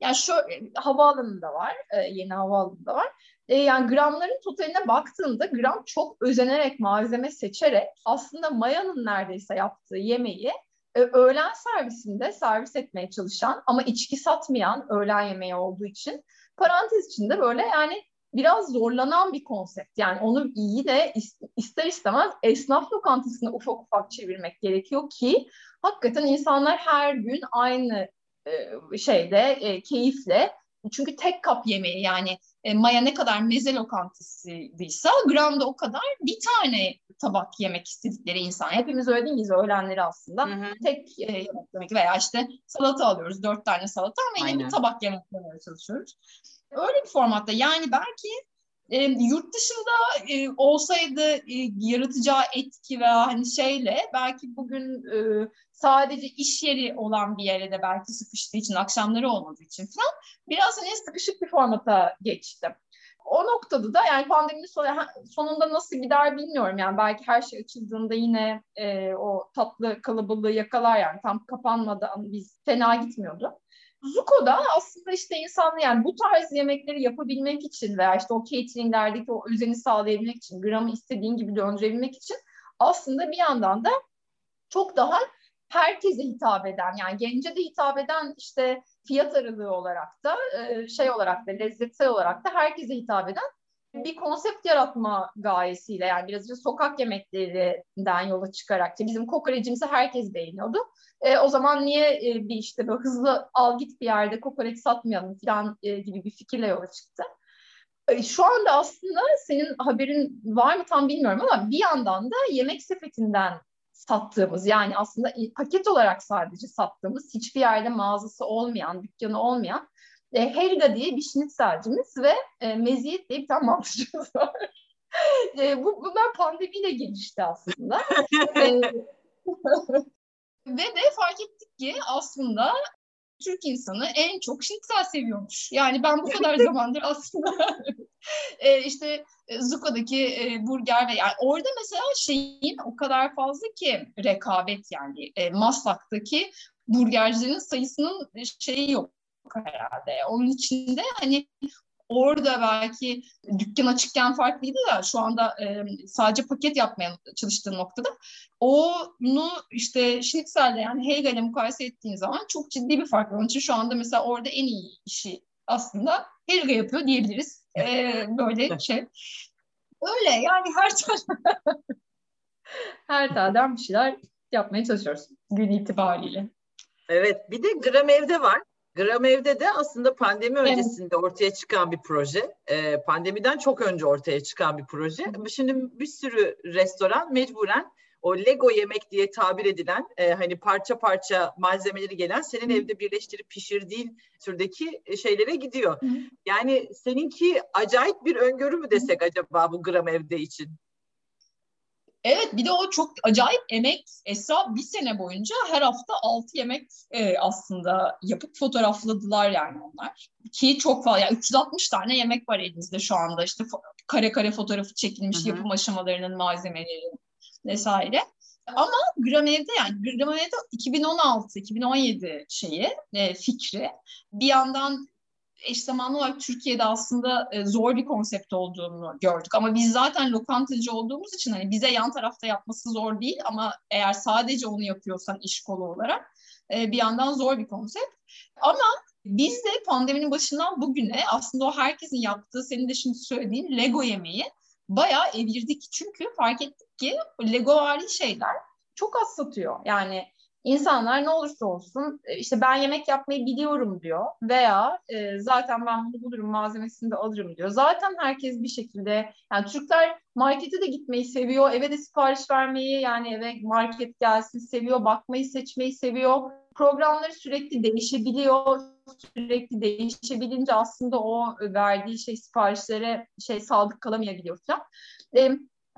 Yani şu havaalanında var, e, yeni havaalanında var. E, yani gramların totaline baktığında gram çok özenerek malzeme seçerek aslında Maya'nın neredeyse yaptığı yemeği e, öğlen servisinde servis etmeye çalışan ama içki satmayan öğlen yemeği olduğu için parantez içinde böyle yani biraz zorlanan bir konsept. Yani onu iyi de ister istemez esnaf lokantasına ufak ufak çevirmek gerekiyor ki hakikaten insanlar her gün aynı e, şeyde e, keyifle çünkü tek kap yemeği yani e, Maya ne kadar meze lokantasıysa Gram'da o kadar bir tane tabak yemek istedikleri insan. Hepimiz öyle değil miyiz öğlenleri aslında? Hı hı. Tek e, yemek demek veya işte salata alıyoruz dört tane salata ama yine bir tabak yemek yemeye çalışıyoruz. Öyle bir formatta yani belki e, yurt dışında e, olsaydı e, yaratacağı etki veya hani şeyle belki bugün e, sadece iş yeri olan bir yere de belki sıkıştığı için akşamları olmadığı için falan biraz hani sıkışık bir formata geçti. O noktada da yani pandeminin sonunda nasıl gider bilmiyorum yani belki her şey açıldığında yine e, o tatlı kalabalığı yakalar yani tam kapanmadı ama biz fena gitmiyordu. Zuko'da aslında işte insan yani bu tarz yemekleri yapabilmek için veya işte o cateringlerdeki o özeni sağlayabilmek için, gramı istediğin gibi döndürebilmek için aslında bir yandan da çok daha herkese hitap eden yani gence de hitap eden işte fiyat aralığı olarak da şey olarak da lezzetsel olarak da herkese hitap eden bir konsept yaratma gayesiyle yani birazcık sokak yemeklerinden yola çıkarak bizim kokorecimizi herkes beğeniyordu. E, o zaman niye e, bir işte böyle hızlı al git bir yerde kokoreç satmayalım falan e, gibi bir fikirle yola çıktı. E, şu anda aslında senin haberin var mı tam bilmiyorum ama bir yandan da yemek sepetinden sattığımız yani aslında paket olarak sadece sattığımız hiçbir yerde mağazası olmayan, dükkanı olmayan e, Helga diye bir schnitzelcimiz ve e, Meziyet diye bir tane mantıcımız var. e, bu, bunlar pandemiyle gelişti aslında. e, ve de fark ettik ki aslında Türk insanı en çok şnitzel seviyormuş. Yani ben bu kadar zamandır aslında e, işte e, Zuko'daki e, burger ve yani orada mesela şeyin o kadar fazla ki rekabet yani e, Maslak'taki burgercilerin sayısının şeyi yok herhalde. Onun içinde hani orada belki dükkan açıkken farklıydı da şu anda e, sadece paket yapmaya çalıştığım noktada onu işte Schnitzel'le yani Hegel'le mukayese ettiğin zaman çok ciddi bir fark var. Onun için şu anda mesela orada en iyi işi aslında Helga yapıyor diyebiliriz. E, böyle şey. Öyle yani her her telden bir şeyler yapmaya çalışıyoruz gün itibariyle. Evet bir de gram evde var. Gram Ev'de de aslında pandemi öncesinde evet. ortaya çıkan bir proje. Ee, pandemiden çok önce ortaya çıkan bir proje. Şimdi bir sürü restoran mecburen o Lego yemek diye tabir edilen e, hani parça parça malzemeleri gelen senin evde birleştirip pişirdiğin türdeki e, şeylere gidiyor. Yani seninki acayip bir öngörü mü desek acaba bu gram evde için? Evet bir de o çok acayip emek. Esra bir sene boyunca her hafta altı yemek e, aslında yapıp fotoğrafladılar yani onlar. Ki çok fazla yani 360 tane yemek var elinizde şu anda işte kare kare fotoğrafı çekilmiş Hı-hı. yapım aşamalarının malzemeleri vesaire. Ama Gramev'de yani Gramev'de 2016-2017 şeyi e, fikri bir yandan eş zamanlı olarak Türkiye'de aslında e, zor bir konsept olduğunu gördük. Ama biz zaten lokantacı olduğumuz için hani bize yan tarafta yapması zor değil ama eğer sadece onu yapıyorsan iş kolu olarak e, bir yandan zor bir konsept. Ama biz de pandeminin başından bugüne aslında o herkesin yaptığı senin de şimdi söylediğin Lego yemeği bayağı evirdik. Çünkü fark ettik ki Lego vari şeyler çok az satıyor. Yani İnsanlar ne olursa olsun e, işte ben yemek yapmayı biliyorum diyor veya e, zaten ben bunu bulurum malzemesini de alırım diyor. Zaten herkes bir şekilde yani Türkler markete de gitmeyi seviyor, eve de sipariş vermeyi yani eve market gelsin seviyor, bakmayı seçmeyi seviyor. programları sürekli değişebiliyor. Sürekli değişebilince aslında o verdiği şey siparişlere şey sadık kalamayabiliyor falan. E,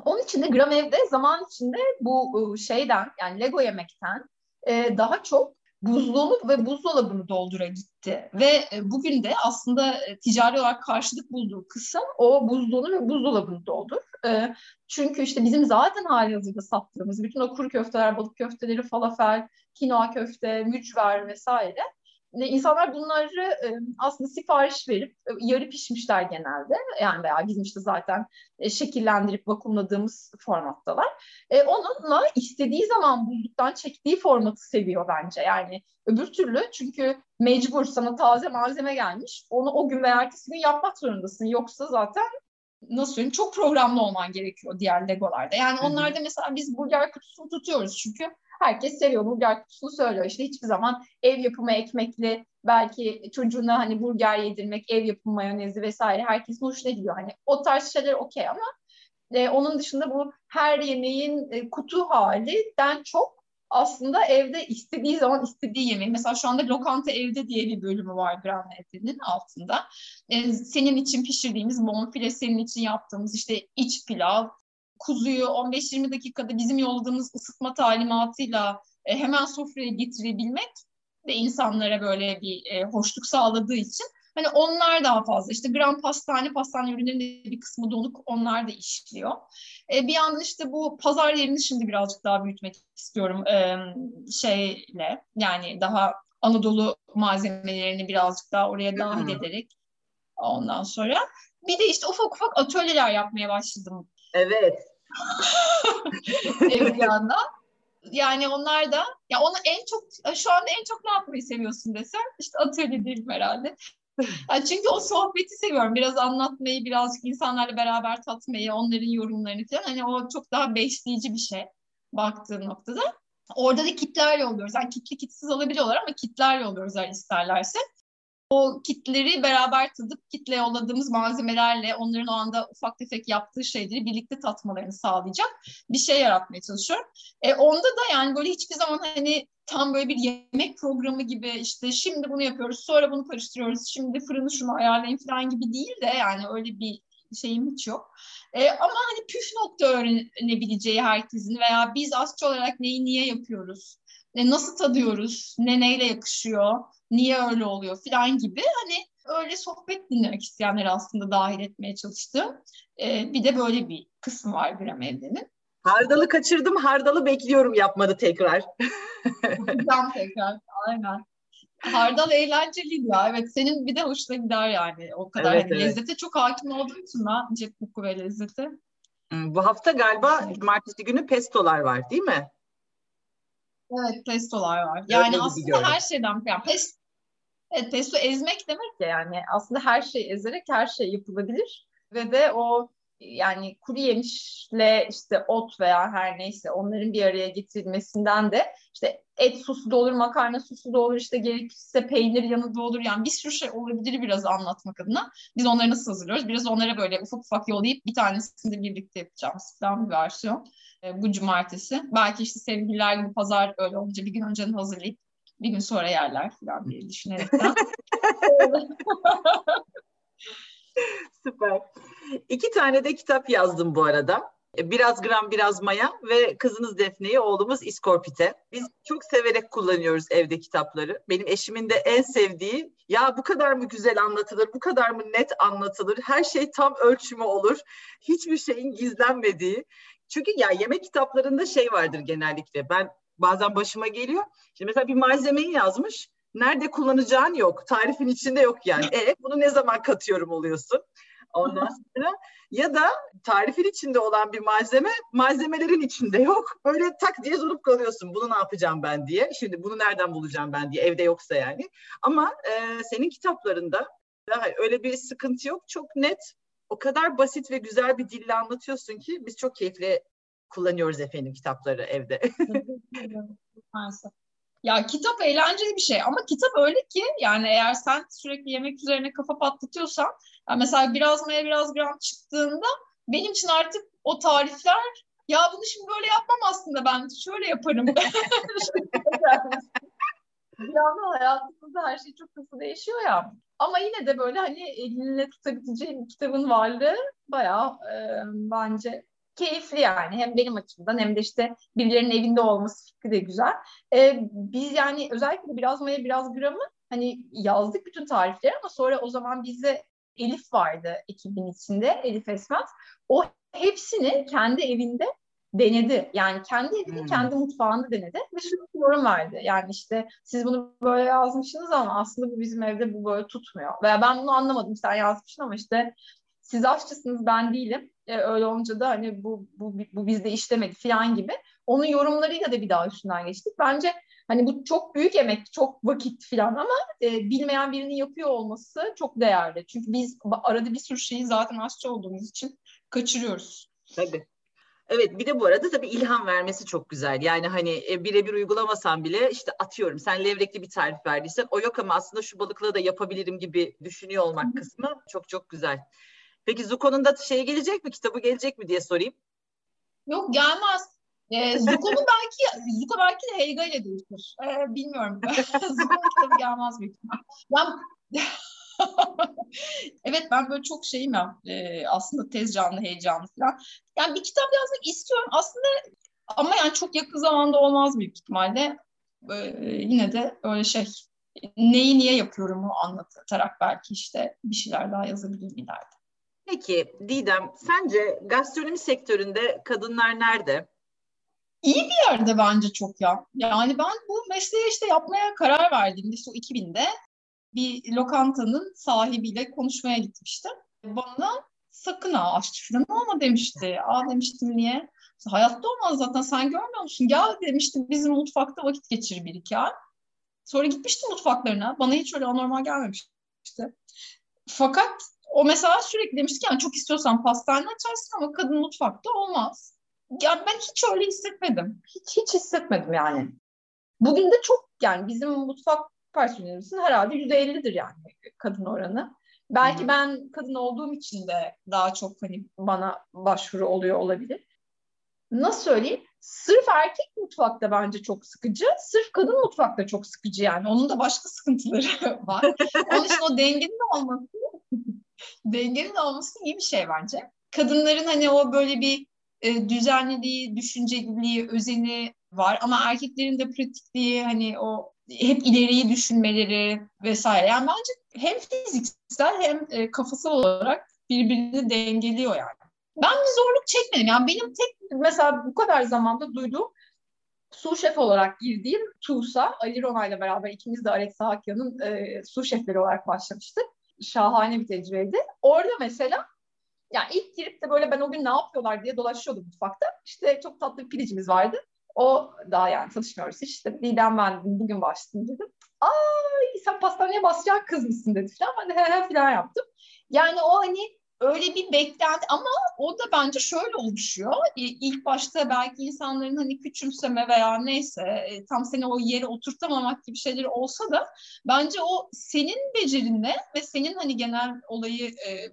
onun için de Gram evde zaman içinde bu şeyden yani Lego yemekten e, daha çok buzluğunu ve buzdolabını doldura gitti. Ve e, bugün de aslında e, ticari olarak karşılık bulduğu kısım o buzluğunu ve buzdolabını doldur. E, çünkü işte bizim zaten hali hazırda sattığımız bütün o kuru köfteler, balık köfteleri, falafel, kinoa köfte, mücver vesaire İnsanlar bunları e, aslında sipariş verip e, yarı pişmişler genelde. Yani veya bizim işte zaten e, şekillendirip vakumladığımız formattalar. Onunla istediği zaman bulduktan çektiği formatı seviyor bence. Yani öbür türlü çünkü mecbur sana taze malzeme gelmiş. Onu o gün veya ertesi gün yapmak zorundasın. Yoksa zaten nasıl söyleyeyim çok programlı olman gerekiyor diğer Legolarda. Yani onlarda mesela biz burger kutusunu tutuyoruz çünkü herkes seviyor burger kutusunu söylüyor. İşte hiçbir zaman ev yapımı ekmekli belki çocuğuna hani burger yedirmek, ev yapımı mayonezi vesaire herkesin hoşuna gidiyor. Hani o tarz şeyler okey ama e, onun dışında bu her yemeğin e, kutu halinden çok aslında evde istediği zaman istediği yemeği. Mesela şu anda lokanta evde diye bir bölümü var Grand Evde'nin altında. Ee, senin için pişirdiğimiz bonfile, senin için yaptığımız işte iç pilav, kuzuyu 15-20 dakikada bizim yolladığımız ısıtma talimatıyla e, hemen sofraya getirebilmek ve insanlara böyle bir e, hoşluk sağladığı için hani onlar daha fazla işte gram pastane pastane ürünlerinin bir kısmı donuk onlar da işliyor. E, bir yandan işte bu pazar yerini şimdi birazcık daha büyütmek istiyorum e, şeyle yani daha Anadolu malzemelerini birazcık daha oraya dahil ederek ondan sonra bir de işte ufak ufak atölyeler yapmaya başladım. Evet. bir yandan. Yani onlar da ya onu en çok şu anda en çok ne yapmayı seviyorsun desem işte atölye değilim herhalde. Yani çünkü o sohbeti seviyorum. Biraz anlatmayı, birazcık insanlarla beraber tatmayı, onların yorumlarını falan. Hani o çok daha besleyici bir şey baktığın noktada. Orada da kitler yolluyoruz. Yani kitli kitsiz alabiliyorlar ama kitler yolluyoruz eğer isterlerse o kitleri beraber tadıp kitle yolladığımız malzemelerle onların o anda ufak tefek yaptığı şeyleri birlikte tatmalarını sağlayacak bir şey yaratmaya çalışıyorum. E, onda da yani böyle hiçbir zaman hani tam böyle bir yemek programı gibi işte şimdi bunu yapıyoruz sonra bunu karıştırıyoruz şimdi fırını şunu ayarlayın falan gibi değil de yani öyle bir şeyim hiç yok. E, ama hani püf nokta öğrenebileceği herkesin veya biz aşçı olarak neyi niye yapıyoruz? E, nasıl tadıyoruz? Ne neyle yakışıyor? niye öyle oluyor falan gibi hani öyle sohbet dinlemek isteyenleri aslında dahil etmeye çalıştım. Ee, bir de böyle bir kısmı var Gram Evde'nin. Hardalı kaçırdım, hardalı bekliyorum yapmadı tekrar. Yapacağım tekrar, aynen. Hardal eğlenceli ya. Evet senin bir de hoşuna gider yani. O kadar evet, hani evet. lezzete çok hakim olduğu için ben cep koku ve lezzete. Hmm, bu hafta galiba cumartesi günü pestolar var değil mi? Evet pestolar var. Yani Öyle aslında her şeyden yani pest, Evet, pesto ezmek demek ya yani aslında her şey ezerek her şey yapılabilir ve de o yani kuru yemişle işte ot veya her neyse onların bir araya getirilmesinden de işte et sosu da olur, makarna sosu da olur, işte gerekirse peynir yanı da olur. Yani bir sürü şey olabilir biraz anlatmak adına. Biz onları nasıl hazırlıyoruz? Biraz onlara böyle ufak ufak yollayıp bir tanesini de birlikte yapacağımız falan bir versiyon. E, bu cumartesi. Belki işte sevgililer gibi pazar öyle olunca bir gün önceden hazırlayıp bir gün sonra yerler falan diye düşünerekten. Süper. İki tane de kitap yazdım bu arada. Biraz gram biraz maya ve kızınız Defne'yi oğlumuz İskorpit'e. Biz çok severek kullanıyoruz evde kitapları. Benim eşimin de en sevdiği ya bu kadar mı güzel anlatılır, bu kadar mı net anlatılır, her şey tam ölçümü olur, hiçbir şeyin gizlenmediği. Çünkü ya yemek kitaplarında şey vardır genellikle. Ben bazen başıma geliyor. Şimdi mesela bir malzemeyi yazmış. Nerede kullanacağın yok. Tarifin içinde yok yani. E bunu ne zaman katıyorum oluyorsun. Ondan sonra ya da tarifin içinde olan bir malzeme malzemelerin içinde yok. Böyle tak diye durup kalıyorsun. Bunu ne yapacağım ben diye. Şimdi bunu nereden bulacağım ben diye evde yoksa yani. Ama e, senin kitaplarında daha öyle bir sıkıntı yok. Çok net o kadar basit ve güzel bir dille anlatıyorsun ki biz çok keyifli kullanıyoruz efendim kitapları evde. ya kitap eğlenceli bir şey ama kitap öyle ki yani eğer sen sürekli yemek üzerine kafa patlatıyorsan yani mesela biraz maya biraz gram çıktığında benim için artık o tarifler ya bunu şimdi böyle yapmam aslında ben şöyle yaparım. bir anda hayatımızda her şey çok hızlı değişiyor ya. Ama yine de böyle hani elinle tutabileceğin kitabın varlığı bayağı e, bence keyifli yani. Hem benim açımdan hem de işte birilerinin evinde olması fikri de güzel. E, biz yani özellikle biraz maya biraz gramı hani yazdık bütün tarifleri ama sonra o zaman bizde Elif vardı ekibin içinde, Elif Esmez. O hepsini kendi evinde denedi. Yani kendi evini, hmm. kendi mutfağında denedi ve şunu yorum verdi. Yani işte siz bunu böyle yazmışsınız ama aslında bu bizim evde bu böyle tutmuyor. Veya ben bunu anlamadım sen yazmışsın ama işte siz aşçısınız ben değilim. E, öyle olunca da hani bu, bu, bu bizde işlemedi falan gibi. Onun yorumlarıyla da bir daha üstünden geçtik. Bence hani bu çok büyük emek, çok vakit falan ama e, bilmeyen birinin yapıyor olması çok değerli. Çünkü biz arada bir sürü şeyi zaten aşçı olduğumuz için kaçırıyoruz. Tabii. Evet bir de bu arada tabii ilham vermesi çok güzel. Yani hani e, birebir uygulamasan bile işte atıyorum sen levrekli bir tarif verdiysen o yok ama aslında şu balıkla da yapabilirim gibi düşünüyor olmak kısmı çok çok güzel. Peki Zuko'nun da şey gelecek mi kitabı gelecek mi diye sorayım. Yok gelmez. Ee, Zuko'nun belki Zuko belki de Helga ile değişir. Ee, bilmiyorum. Zuko'nun kitabı gelmez büyük ihtimal. Ben evet ben böyle çok şeyim ya e, aslında tez canlı heyecanlı falan. Yani bir kitap yazmak istiyorum aslında ama yani çok yakın zamanda olmaz büyük ihtimalle. E, yine de öyle şey neyi niye yapıyorum o anlatarak belki işte bir şeyler daha yazabilirim ileride. Peki Didem sence gastronomi sektöründe kadınlar nerede? İyi bir yerde bence çok ya. Yani ben bu mesleği işte yapmaya karar verdiğimde işte o 2000'de bir lokantanın sahibiyle konuşmaya gitmiştim. Bana sakın ha aşçı falan olma demişti. Aa demiştim niye? Hayatta olmaz zaten sen görmüyor musun? Gel demiştim bizim mutfakta vakit geçir bir iki ay. Sonra gitmiştim mutfaklarına. Bana hiç öyle anormal gelmemişti. Fakat o mesela sürekli demişti ki yani çok istiyorsan pastane açarsın ama kadın mutfakta olmaz. Yani ben hiç öyle hissetmedim. Hiç hiç hissetmedim yani. Bugün de çok yani bizim mutfak personelimizin herhalde yüzde ellidir yani kadın oranı. Belki Hı. ben kadın olduğum için de daha çok hani bana başvuru oluyor olabilir. Nasıl söyleyeyim? Sırf erkek mutfakta bence çok sıkıcı. Sırf kadın mutfakta çok sıkıcı yani. Onun da başka sıkıntıları var. Onun için o dengenin olması dengenin olması iyi bir şey bence. Kadınların hani o böyle bir e, düzenliliği, düşünceliliği, özeni var ama erkeklerin de pratikliği hani o hep ileriyi düşünmeleri vesaire. Yani bence hem fiziksel hem e, kafasal olarak birbirini dengeliyor yani. Ben bir zorluk çekmedim. Yani benim tek mesela bu kadar zamanda duyduğum su şef olarak girdiğim Tuğsa, Ali Rona ile beraber ikimiz de Alex Hakya'nın e, su şefleri olarak başlamıştık. Şahane bir tecrübeydi. Orada mesela yani ilk girip de böyle ben o gün ne yapıyorlar diye dolaşıyordum mutfakta. İşte çok tatlı bir pidecimiz vardı. O daha yani tanışmıyoruz hiç. İşte Didem ben bugün başladım dedim. Ay sen pastaneye basacak kız mısın dedi falan. Ben de he he falan yaptım. Yani o hani öyle bir beklenti ama o da bence şöyle oluşuyor. İlk başta belki insanların hani küçümseme veya neyse e, tam seni o yere oturtamamak gibi şeyler olsa da bence o senin becerinle ve senin hani genel olayı e,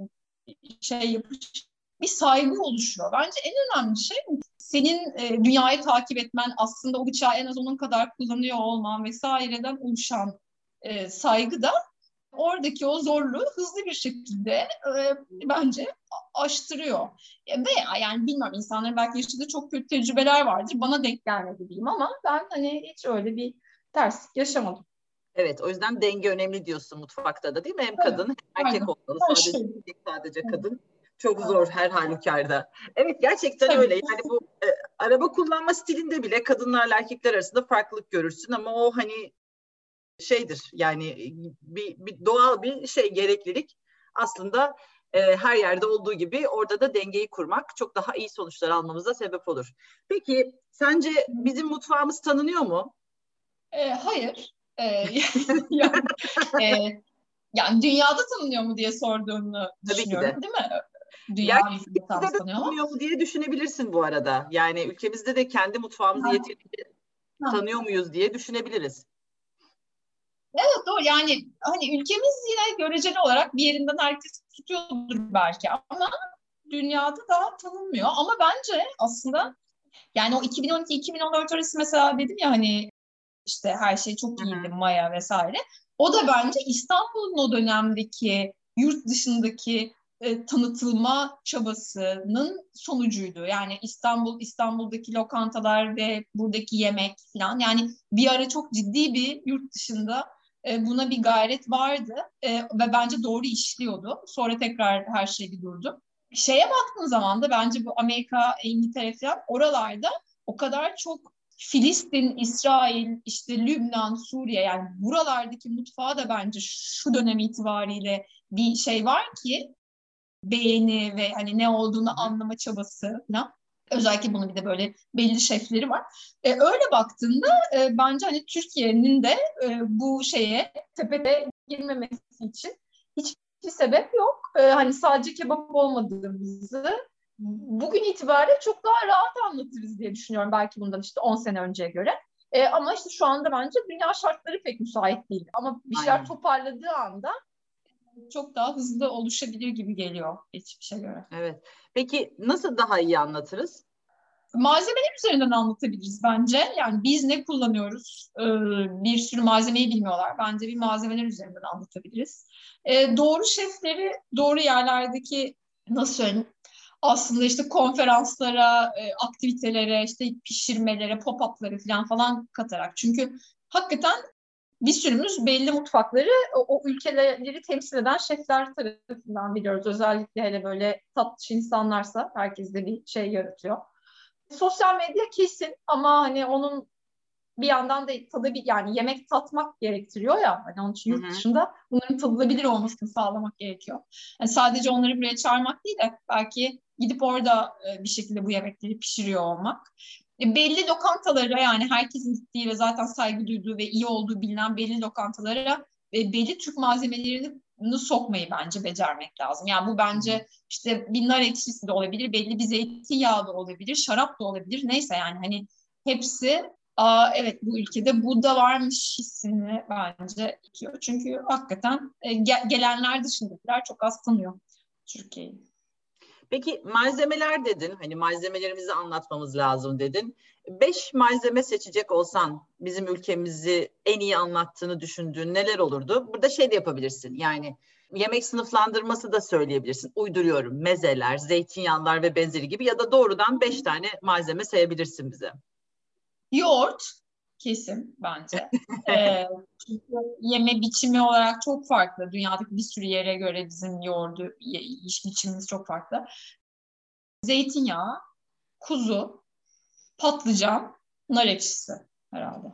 şey yapış bir saygı oluşuyor. Bence en önemli şey senin e, dünyayı takip etmen, aslında o bıçağı en az onun kadar kullanıyor olman vesaireden oluşan e, saygı da oradaki o zorluğu hızlı bir şekilde e, bence aştırıyor. E, ve yani bilmiyorum insanların belki yaşadığı çok kötü tecrübeler vardır. Bana denk gelmedi diyeyim ama ben hani hiç öyle bir terslik yaşamadım. Evet o yüzden denge önemli diyorsun mutfakta da değil mi? Hem kadın hem erkek olmalı. Sadece, şey. sadece kadın çok zor her halükarda. Evet gerçekten Tabii. öyle. Yani bu e, araba kullanma stilinde bile kadınlarla erkekler arasında farklılık görürsün ama o hani şeydir yani bir, bir doğal bir şey gereklilik aslında e, her yerde olduğu gibi orada da dengeyi kurmak çok daha iyi sonuçlar almamıza sebep olur. Peki sence bizim mutfağımız tanınıyor mu? E, hayır. E, yani, e, yani dünyada tanınıyor mu diye sorduğunu Tabii düşünüyorum ki de. değil mi? Dünya yani ülkemizde de tanınıyor mu diye düşünebilirsin bu arada. Yani ülkemizde de kendi mutfağımızı yeterince tanıyor muyuz diye düşünebiliriz. Evet doğru yani hani ülkemiz yine göreceli olarak bir yerinden herkes tutuyordur belki ama dünyada daha tanınmıyor. Ama bence aslında yani o 2012-2014 arası mesela dedim ya hani işte her şey çok iyiydi Maya vesaire. O da bence İstanbul'un o dönemdeki yurt dışındaki e, tanıtılma çabasının sonucuydu. Yani İstanbul, İstanbul'daki lokantalar ve buradaki yemek falan. Yani bir ara çok ciddi bir yurt dışında e, buna bir gayret vardı e, ve bence doğru işliyordu. Sonra tekrar her şey bir durdu. Şeye baktığın zaman da bence bu Amerika, İngiltere falan oralarda o kadar çok Filistin, İsrail, işte Lübnan, Suriye yani buralardaki mutfağa da bence şu dönem itibariyle bir şey var ki beğeni ve hani ne olduğunu anlama çabası falan. Özellikle bunun bir de böyle belli şefleri var. E, öyle baktığında e, bence hani Türkiye'nin de e, bu şeye tepede girmemesi için hiçbir sebep yok. E, hani sadece kebap olmadığımızı bugün itibariyle çok daha rahat anlatırız diye düşünüyorum belki bundan işte 10 sene önceye göre. E, ama işte şu anda bence dünya şartları pek müsait değil. Ama bir şeyler Aynen. toparladığı anda çok daha hızlı oluşabilir gibi geliyor geçmişe göre. Evet. Peki nasıl daha iyi anlatırız? Malzemeler üzerinden anlatabiliriz bence. Yani biz ne kullanıyoruz? Ee, bir sürü malzemeyi bilmiyorlar. Bence bir malzemeler üzerinden anlatabiliriz. Ee, doğru şefleri doğru yerlerdeki nasıl söyleyeyim? Aslında işte konferanslara, e, aktivitelere, işte pişirmelere, pop-up'ları falan falan katarak. Çünkü hakikaten bir sürümüz belli mutfakları o, o ülkeleri temsil eden şefler tarafından biliyoruz. Özellikle hele böyle tatlış insanlarsa herkes de bir şey yaratıyor. Sosyal medya kesin ama hani onun bir yandan da tadı bir yani yemek tatmak gerektiriyor ya hani onun için yurt dışında bunların tadılabilir olmasını sağlamak gerekiyor. Yani sadece onları buraya çağırmak değil de belki gidip orada e, bir şekilde bu yemekleri pişiriyor olmak. E, belli lokantalara yani herkesin gittiği ve zaten saygı duyduğu ve iyi olduğu bilinen belli lokantalara ve belli Türk malzemelerini sokmayı bence becermek lazım. Yani bu bence işte bir nar ekşisi de olabilir, belli bir zeytinyağı da olabilir, şarap da olabilir. Neyse yani hani hepsi Aa, evet bu ülkede bu da varmış hissini bence itiyor. Çünkü hakikaten e, gelenler dışındakiler çok az tanıyor Türkiye'yi. Peki malzemeler dedin, hani malzemelerimizi anlatmamız lazım dedin. Beş malzeme seçecek olsan bizim ülkemizi en iyi anlattığını düşündüğün neler olurdu? Burada şey de yapabilirsin yani yemek sınıflandırması da söyleyebilirsin. Uyduruyorum mezeler, zeytinyağlar ve benzeri gibi ya da doğrudan beş tane malzeme sayabilirsin bize. Yoğurt, kesim bence. ee, çünkü yeme biçimi olarak çok farklı. Dünyadaki bir sürü yere göre bizim yoğurdu yiyiş biçimimiz çok farklı. Zeytinyağı, kuzu, patlıcan, nar ekşisi herhalde.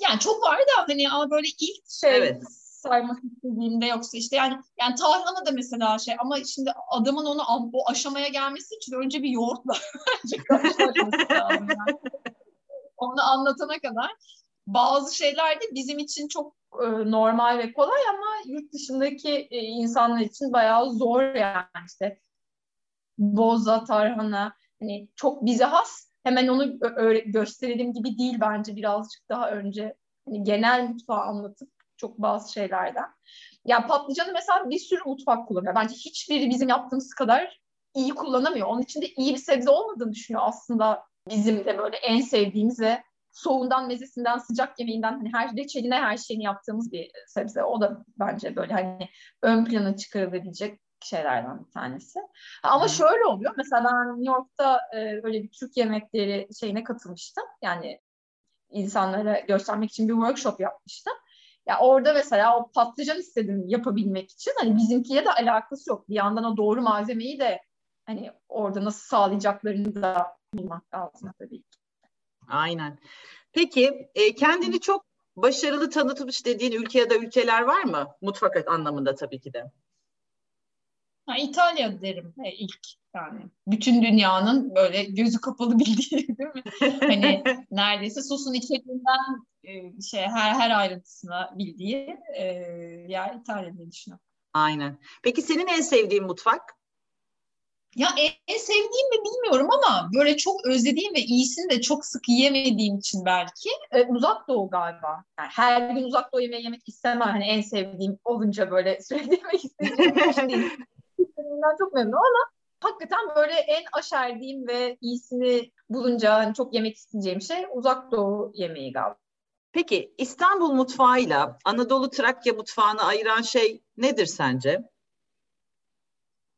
Yani çok var da hani ama böyle ilk şey evet. saymak istediğimde yoksa işte yani yani tarhana da mesela şey ama şimdi adamın onu o aşamaya gelmesi için önce bir yoğurtla karşılaşması lazım yani onu anlatana kadar bazı şeyler de bizim için çok e, normal ve kolay ama yurt dışındaki e, insanlar için bayağı zor yani işte boza, tarhana hani çok bize has hemen onu gösterelim gibi değil bence birazcık daha önce hani genel mutfağı anlatıp çok bazı şeylerden. Ya patlıcanı mesela bir sürü mutfak kullanıyor. Bence hiçbiri bizim yaptığımız kadar iyi kullanamıyor. Onun için de iyi bir sebze olmadığını düşünüyor aslında bizim de böyle en sevdiğimiz ve soğundan, mezesinden, sıcak yemeğinden hani her reçeline her şeyini yaptığımız bir sebze. O da bence böyle hani ön plana çıkarılabilecek şeylerden bir tanesi. Ama hmm. şöyle oluyor. Mesela ben New York'ta e, böyle bir Türk yemekleri şeyine katılmıştım. Yani insanlara göstermek için bir workshop yapmıştım. Ya orada mesela o patlıcan istedim yapabilmek için. Hani bizimkiye de alakası yok. Bir yandan o doğru malzemeyi de hani orada nasıl sağlayacaklarını da bulmak lazım tabii ki. Aynen. Peki e, kendini çok başarılı tanıtmış dediğin ülke ya da ülkeler var mı? Mutfak anlamında tabii ki de. Ha, İtalya derim e, ilk yani. Bütün dünyanın böyle gözü kapalı bildiği değil mi? hani neredeyse sosun içeriğinden e, şey her her ayrıntısına bildiği e, yer İtalya diye düşünüyorum. Aynen. Peki senin en sevdiğin mutfak? Ya en sevdiğim mi bilmiyorum ama böyle çok özlediğim ve iyisini de çok sık yiyemediğim için belki e, uzak doğu galiba. Yani her gün uzak doğu yemeği yemek istemem. Hani en sevdiğim olunca böyle sürekli yemek istediğim değil. çok memnunum ama hakikaten böyle en aşerdiğim ve iyisini bulunca hani çok yemek isteyeceğim şey uzak doğu yemeği galiba. Peki İstanbul mutfağıyla Anadolu Trakya mutfağını ayıran şey nedir sence?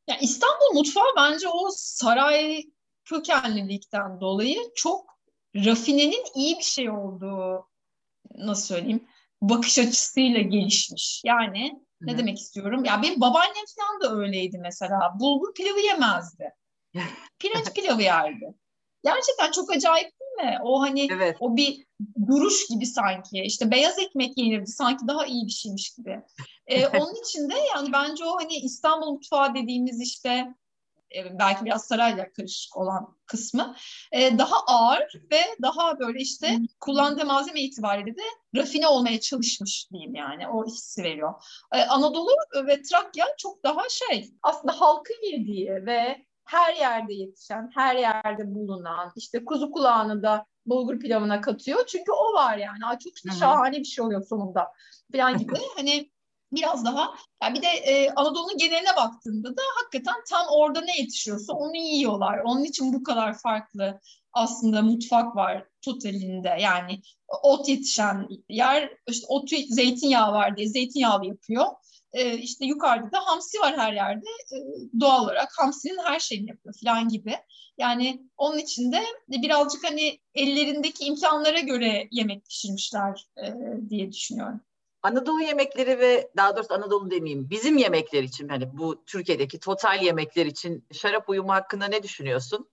Ya İstanbul mutfağı bence o saray kökenlilikten dolayı çok rafinenin iyi bir şey olduğu nasıl söyleyeyim bakış açısıyla gelişmiş. Yani Hı-hı. ne demek istiyorum? Ya benim babaannem falan da öyleydi mesela. Bulgur pilavı yemezdi. Pirinç pilavı yerdi. Gerçekten çok acayip mi? O hani evet. o bir duruş gibi sanki. İşte beyaz ekmek yenirdi sanki daha iyi bir şeymiş gibi. Ee, onun için de yani bence o hani İstanbul mutfağı dediğimiz işte e, belki biraz sarayla karışık olan kısmı e, daha ağır ve daha böyle işte kullandığı malzeme itibariyle de rafine olmaya çalışmış diyeyim yani o hissi veriyor. E, Anadolu ve Trakya çok daha şey aslında halkın yediği ve her yerde yetişen, her yerde bulunan işte kuzu kulağını da bulgur pilavına katıyor. Çünkü o var yani. Ay çok Hı-hı. şahane bir şey oluyor sonunda falan gibi. hani biraz daha yani bir de e, Anadolu'nun geneline baktığında da hakikaten tam orada ne yetişiyorsa onu yiyorlar. Onun için bu kadar farklı aslında mutfak var totalinde. Yani ot yetişen yer, işte otu zeytinyağı var diye zeytinyağlı yapıyor. E, işte yukarıda da hamsi var her yerde. E, doğal olarak hamsinin her şeyini yapıyor falan gibi. Yani onun için de birazcık hani ellerindeki imkanlara göre yemek pişirmişler e, diye düşünüyorum. Anadolu yemekleri ve daha doğrusu Anadolu demeyeyim bizim yemekler için hani bu Türkiye'deki total yemekler için şarap uyumu hakkında ne düşünüyorsun?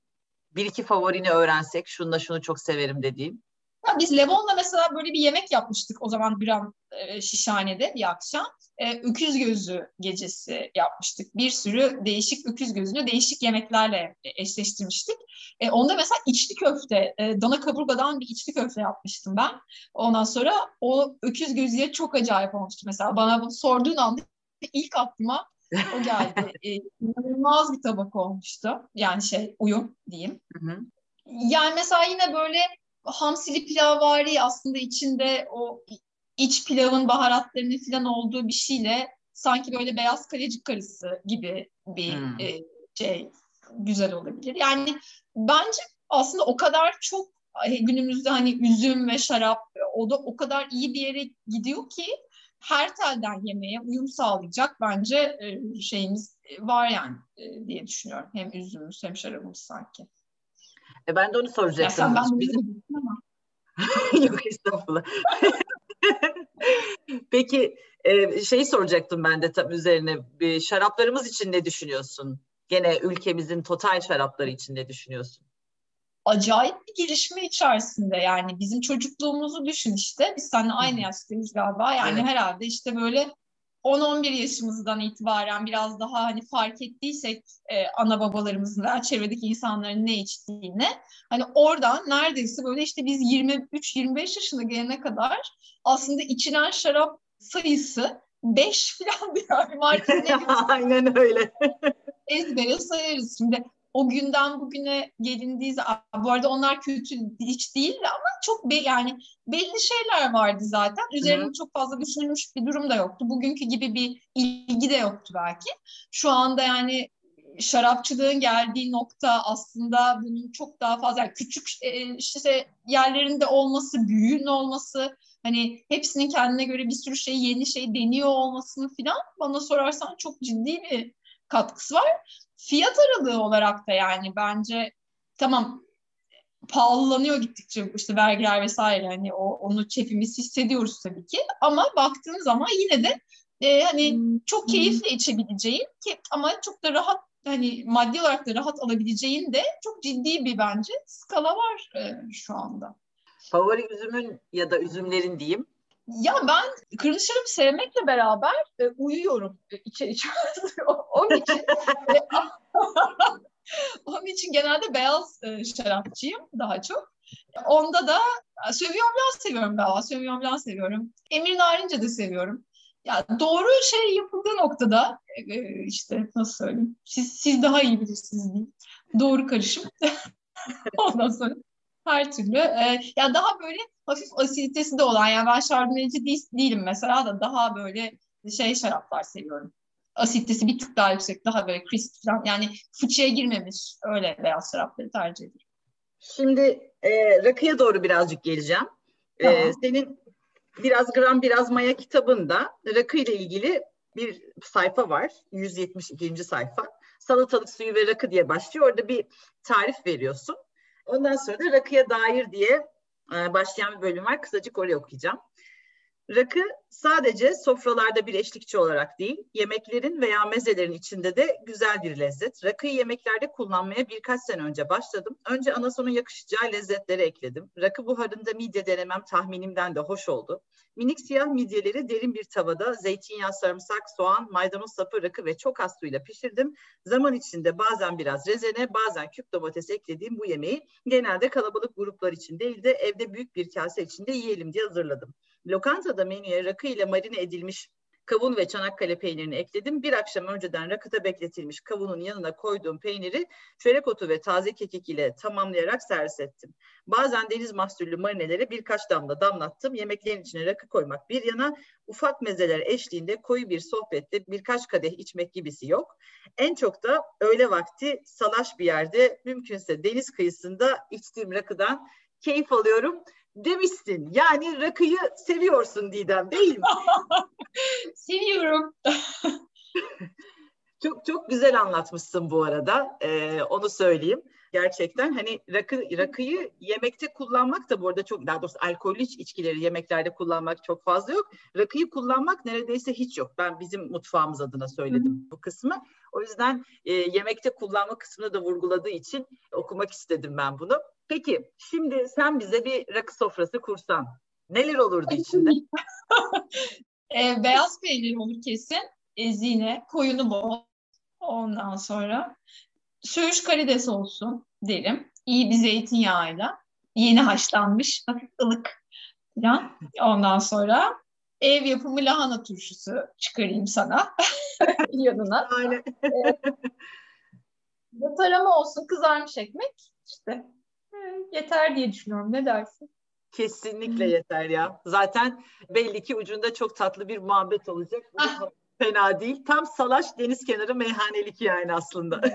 Bir iki favorini öğrensek şunla şunu çok severim dediğim. Ya biz Levon'la mesela böyle bir yemek yapmıştık o zaman bir an e, Şişhane'de bir akşam. E, öküz gözü gecesi yapmıştık. Bir sürü değişik öküz gözünü değişik yemeklerle eşleştirmiştik. E, onda mesela içli köfte, e, dana kaburgadan bir içli köfte yapmıştım ben. Ondan sonra o öküz gözüye çok acayip olmuştu. Mesela bana bunu sorduğun anda ilk aklıma o geldi. e, inanılmaz bir tabak olmuştu. Yani şey uyum diyeyim. Hı hı. Yani mesela yine böyle hamsili pilav vari aslında içinde o iç pilavın baharatlarının falan olduğu bir şeyle sanki böyle beyaz kalecik karısı gibi bir hmm. e, şey güzel olabilir. Yani bence aslında o kadar çok günümüzde hani üzüm ve şarap o da o kadar iyi bir yere gidiyor ki her telden yemeğe uyum sağlayacak bence e, şeyimiz var yani e, diye düşünüyorum. Hem üzümümüz hem şarabımız sanki. E ben de onu soracaktım. Ya ben Bizim... Yok estağfurullah. Peki e, şey soracaktım ben de tam üzerine. Bir şaraplarımız için ne düşünüyorsun? Gene ülkemizin total şarapları için ne düşünüyorsun? Acayip bir gelişme içerisinde yani bizim çocukluğumuzu düşün işte. Biz seninle aynı yaştayız galiba. Yani evet. herhalde işte böyle 10-11 yaşımızdan itibaren biraz daha hani fark ettiysek e, ana babalarımızın veya çevredeki insanların ne içtiğini hani oradan neredeyse böyle işte biz 23-25 yaşına gelene kadar aslında içilen şarap sayısı 5 falan yani markette. Aynen öyle. ezbere sayarız. Şimdi o günden bugüne gelindiği zaman bu arada onlar kötü hiç değil ama çok be, yani belli şeyler vardı zaten. Üzerine çok fazla düşünülmüş bir durum da yoktu. Bugünkü gibi bir ilgi de yoktu belki. Şu anda yani şarapçılığın geldiği nokta aslında bunun çok daha fazla yani küçük e, işte yerlerinde olması, büyüğün olması, hani hepsinin kendine göre bir sürü şey, yeni şey deniyor olmasını falan bana sorarsan çok ciddi bir katkısı var. Fiyat aralığı olarak da yani bence tamam pahalılanıyor gittikçe işte vergiler vesaire hani o onu hepimiz hissediyoruz tabii ki ama baktığın zaman yine de e, hani çok keyifle içebileceğin ki ama çok da rahat hani maddi olarak da rahat alabileceğin de çok ciddi bir bence skala var e, şu anda. Favori üzümün ya da üzümlerin diyeyim ya ben kırmızı şarabı sevmekle beraber e, uyuyorum e, içe içe. Onun için e, için genelde beyaz e, şarapçıyım daha çok. Onda da e, Sauvignon Blanc seviyorum galiba. Sauvignon Blanc seviyorum. Emir Narince de seviyorum. Ya doğru şey yapıldığı noktada e, e işte nasıl söyleyeyim? Siz siz daha iyi bilirsiniz diyeyim. Doğru karışım. Ondan sonra her türlü. Ya daha böyle hafif asiditesi de olan yani ben şarboneci değil, değilim mesela da daha böyle şey şaraplar seviyorum. Asiditesi bir tık daha yüksek, daha böyle crisp falan. Yani fıçıya girmemiş öyle beyaz şarapları tercih ediyorum. Şimdi e, rakıya doğru birazcık geleceğim. Tamam. E, senin Biraz gram biraz maya kitabında rakı ile ilgili bir sayfa var. 172. sayfa. Salatalık suyu ve rakı diye başlıyor. Orada bir tarif veriyorsun. Ondan sonra da rakıya dair diye e, başlayan bir bölüm var. Kısacık oraya okuyacağım. Rakı sadece sofralarda bir eşlikçi olarak değil, yemeklerin veya mezelerin içinde de güzel bir lezzet. Rakıyı yemeklerde kullanmaya birkaç sene önce başladım. Önce anasonun yakışacağı lezzetleri ekledim. Rakı buharında midye denemem tahminimden de hoş oldu. Minik siyah midyeleri derin bir tavada zeytinyağı, sarımsak, soğan, maydanoz sapı, rakı ve çok az suyla pişirdim. Zaman içinde bazen biraz rezene, bazen küp domates eklediğim bu yemeği genelde kalabalık gruplar için değil de evde büyük bir kase içinde yiyelim diye hazırladım. Lokantada menüye rakı ile marine edilmiş kavun ve Çanakkale peynirini ekledim. Bir akşam önceden rakıta bekletilmiş kavunun yanına koyduğum peyniri çörek otu ve taze kekik ile tamamlayarak servis ettim. Bazen deniz mahsullü marinelere birkaç damla damlattım. Yemeklerin içine rakı koymak bir yana ufak mezeler eşliğinde koyu bir sohbette birkaç kadeh içmek gibisi yok. En çok da öğle vakti salaş bir yerde mümkünse deniz kıyısında içtiğim rakıdan keyif alıyorum demişsin. Yani rakıyı seviyorsun Didem değil mi? Seviyorum. çok çok güzel anlatmışsın bu arada. Ee, onu söyleyeyim. Gerçekten hani rakı rakıyı yemekte kullanmak da bu arada çok daha doğrusu alkollü içkileri yemeklerde kullanmak çok fazla yok. Rakıyı kullanmak neredeyse hiç yok. Ben bizim mutfağımız adına söyledim bu kısmı. O yüzden e, yemekte kullanma kısmını da vurguladığı için okumak istedim ben bunu. Peki şimdi sen bize bir rakı sofrası kursan neler olurdu içinde? e, beyaz peynir olur kesin. Ezine, koyunu bol. Ondan sonra söğüş karides olsun derim. İyi bir zeytinyağıyla. Yeni haşlanmış, hafif ılık falan. Ondan sonra ev yapımı lahana turşusu çıkarayım sana yanına. Aynen. evet. Tarama olsun, kızarmış ekmek. İşte yeter diye düşünüyorum. Ne dersin? Kesinlikle yeter ya. Zaten belli ki ucunda çok tatlı bir muhabbet olacak. Ah. Fena değil. Tam salaş deniz kenarı meyhanelik yani aslında.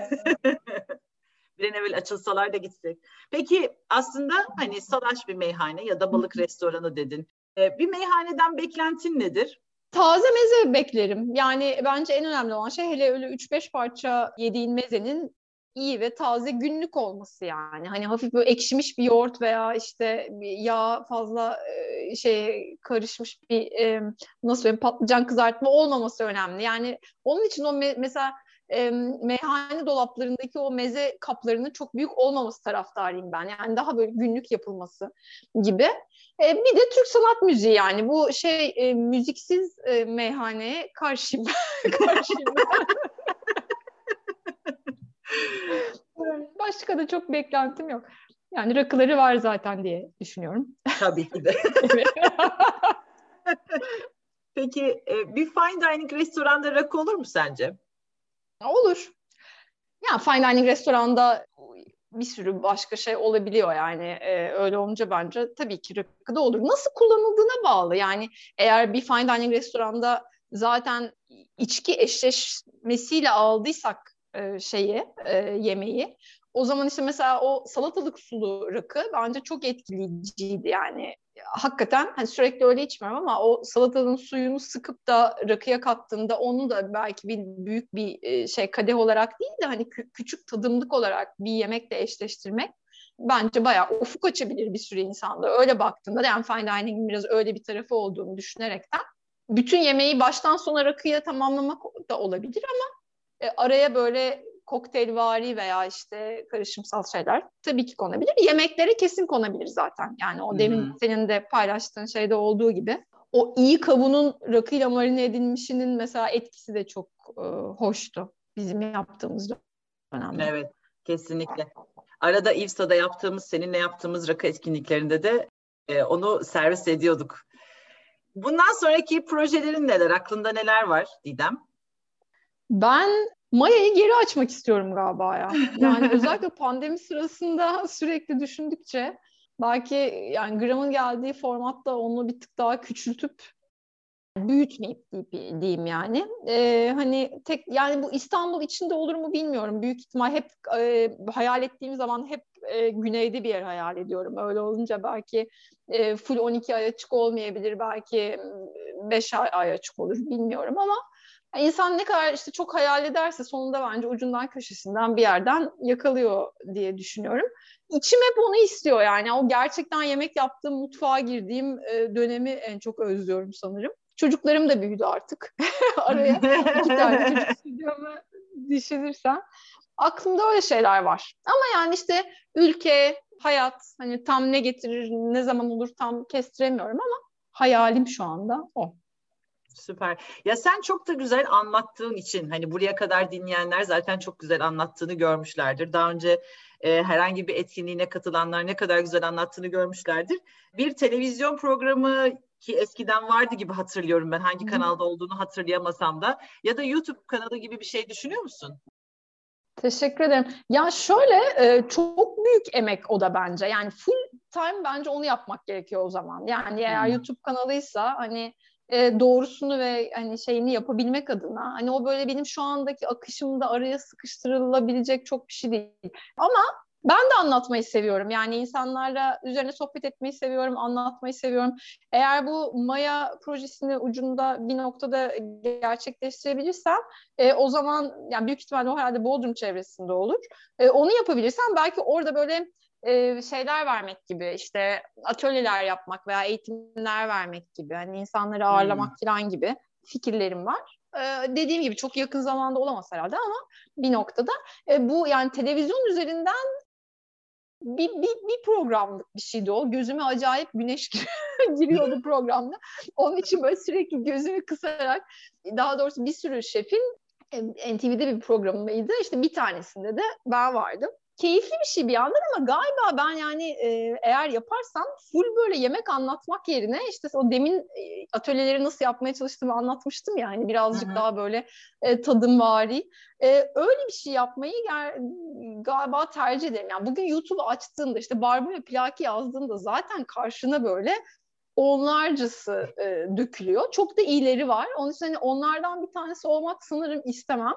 bir an evvel açılsalar da gitsek. Peki aslında hani salaş bir meyhane ya da balık restoranı dedin. Ee, bir meyhaneden beklentin nedir? Taze meze beklerim. Yani bence en önemli olan şey hele öyle 3-5 parça yediğin mezenin iyi ve taze günlük olması yani. Hani hafif böyle ekşimiş bir yoğurt veya işte yağ fazla e, şey karışmış bir e, nasıl söyleyeyim patlıcan kızartma olmaması önemli. Yani onun için o me- mesela e, meyhane dolaplarındaki o meze kaplarının çok büyük olmaması taraftarıyım ben. Yani daha böyle günlük yapılması gibi. E, bir de Türk sanat müziği yani bu şey e, müziksiz e, meyhaneye karşıyım. karşıyım. Başka da çok beklentim yok. Yani rakıları var zaten diye düşünüyorum. Tabii ki de. Peki e, bir fine dining restoranda rakı olur mu sence? Olur. Ya fine dining restoranda bir sürü başka şey olabiliyor yani e, öyle olunca bence tabii ki rakı da olur. Nasıl kullanıldığına bağlı yani eğer bir fine dining restoranda zaten içki eşleşmesiyle aldıysak e, şeyi, e, yemeği. O zaman işte mesela o salatalık sulu rakı bence çok etkileyiciydi yani. Hakikaten hani sürekli öyle içmiyorum ama o salatalığın suyunu sıkıp da rakıya kattığında onu da belki bir büyük bir e, şey kadeh olarak değil de hani kü- küçük tadımlık olarak bir yemekle eşleştirmek bence bayağı ufuk açabilir bir sürü insanda. Öyle baktığında yani fine dining'in biraz öyle bir tarafı olduğunu düşünerekten bütün yemeği baştan sona rakıya tamamlamak da olabilir ama e, araya böyle kokteylvari veya işte karışımsal şeyler tabii ki konabilir. Yemeklere kesin konabilir zaten. Yani o demin hmm. senin de paylaştığın şeyde olduğu gibi. O iyi kavunun rakıyla marine edilmişinin mesela etkisi de çok e, hoştu bizim yaptığımız dönemde. Evet, kesinlikle. Arada İvsa'da yaptığımız, seninle yaptığımız rakı etkinliklerinde de e, onu servis ediyorduk. Bundan sonraki projelerin neler? Aklında neler var Didem? Ben Maya'yı geri açmak istiyorum galiba ya. Yani özellikle pandemi sırasında sürekli düşündükçe belki yani Gram'ın geldiği formatta onu bir tık daha küçültüp büyütmeyip diyeyim yani. Ee, hani tek yani bu İstanbul içinde olur mu bilmiyorum. Büyük ihtimal hep e, hayal ettiğim zaman hep e, güneyde bir yer hayal ediyorum. Öyle olunca belki e, full 12 ay açık olmayabilir. Belki 5 ay, ay açık olur bilmiyorum ama insan ne kadar işte çok hayal ederse sonunda bence ucundan köşesinden bir yerden yakalıyor diye düşünüyorum. İçim hep onu istiyor yani. O gerçekten yemek yaptığım, mutfağa girdiğim e, dönemi en çok özlüyorum sanırım. Çocuklarım da büyüdü artık. Araya iki tane çocuk stüdyomu düşünürsen. Aklımda öyle şeyler var. Ama yani işte ülke, hayat hani tam ne getirir, ne zaman olur tam kestiremiyorum ama hayalim şu anda o. Süper. Ya sen çok da güzel anlattığın için hani buraya kadar dinleyenler zaten çok güzel anlattığını görmüşlerdir. Daha önce e, herhangi bir etkinliğine katılanlar ne kadar güzel anlattığını görmüşlerdir. Bir televizyon programı ki eskiden vardı gibi hatırlıyorum ben hangi kanalda olduğunu hatırlayamasam da ya da YouTube kanalı gibi bir şey düşünüyor musun? Teşekkür ederim. Ya şöyle e, çok büyük emek o da bence. Yani full time bence onu yapmak gerekiyor o zaman. Yani eğer. YouTube kanalıysa hani e, doğrusunu ve hani şeyini yapabilmek adına hani o böyle benim şu andaki akışımda araya sıkıştırılabilecek çok bir şey değil. Ama ben de anlatmayı seviyorum. Yani insanlarla üzerine sohbet etmeyi seviyorum, anlatmayı seviyorum. Eğer bu Maya projesini ucunda bir noktada gerçekleştirebilirsem e, o zaman yani büyük ihtimalle o herhalde Bodrum çevresinde olur. E, onu yapabilirsem belki orada böyle e, şeyler vermek gibi işte atölyeler yapmak veya eğitimler vermek gibi hani insanları ağırlamak hmm. falan gibi fikirlerim var. Ee, dediğim gibi çok yakın zamanda olamaz herhalde ama bir noktada e, bu yani televizyon üzerinden bir, bir, bir programlık bir şeydi o. Gözüme acayip güneş giriyordu programda. Onun için böyle sürekli gözümü kısarak daha doğrusu bir sürü şefin NTV'de bir programıydı. İşte bir tanesinde de ben vardım keyifli bir şey bir yandan ama galiba ben yani e, eğer yaparsam full böyle yemek anlatmak yerine işte o demin e, atölyeleri nasıl yapmaya çalıştığımı anlatmıştım ya hani birazcık Hı-hı. daha böyle e, tadım vari. E, öyle bir şey yapmayı ger- galiba tercih ederim. Yani bugün YouTube açtığında işte Barbie ve Plaki yazdığında zaten karşına böyle onlarcası e, dökülüyor. Çok da iyileri var. Onun için hani onlardan bir tanesi olmak sanırım istemem.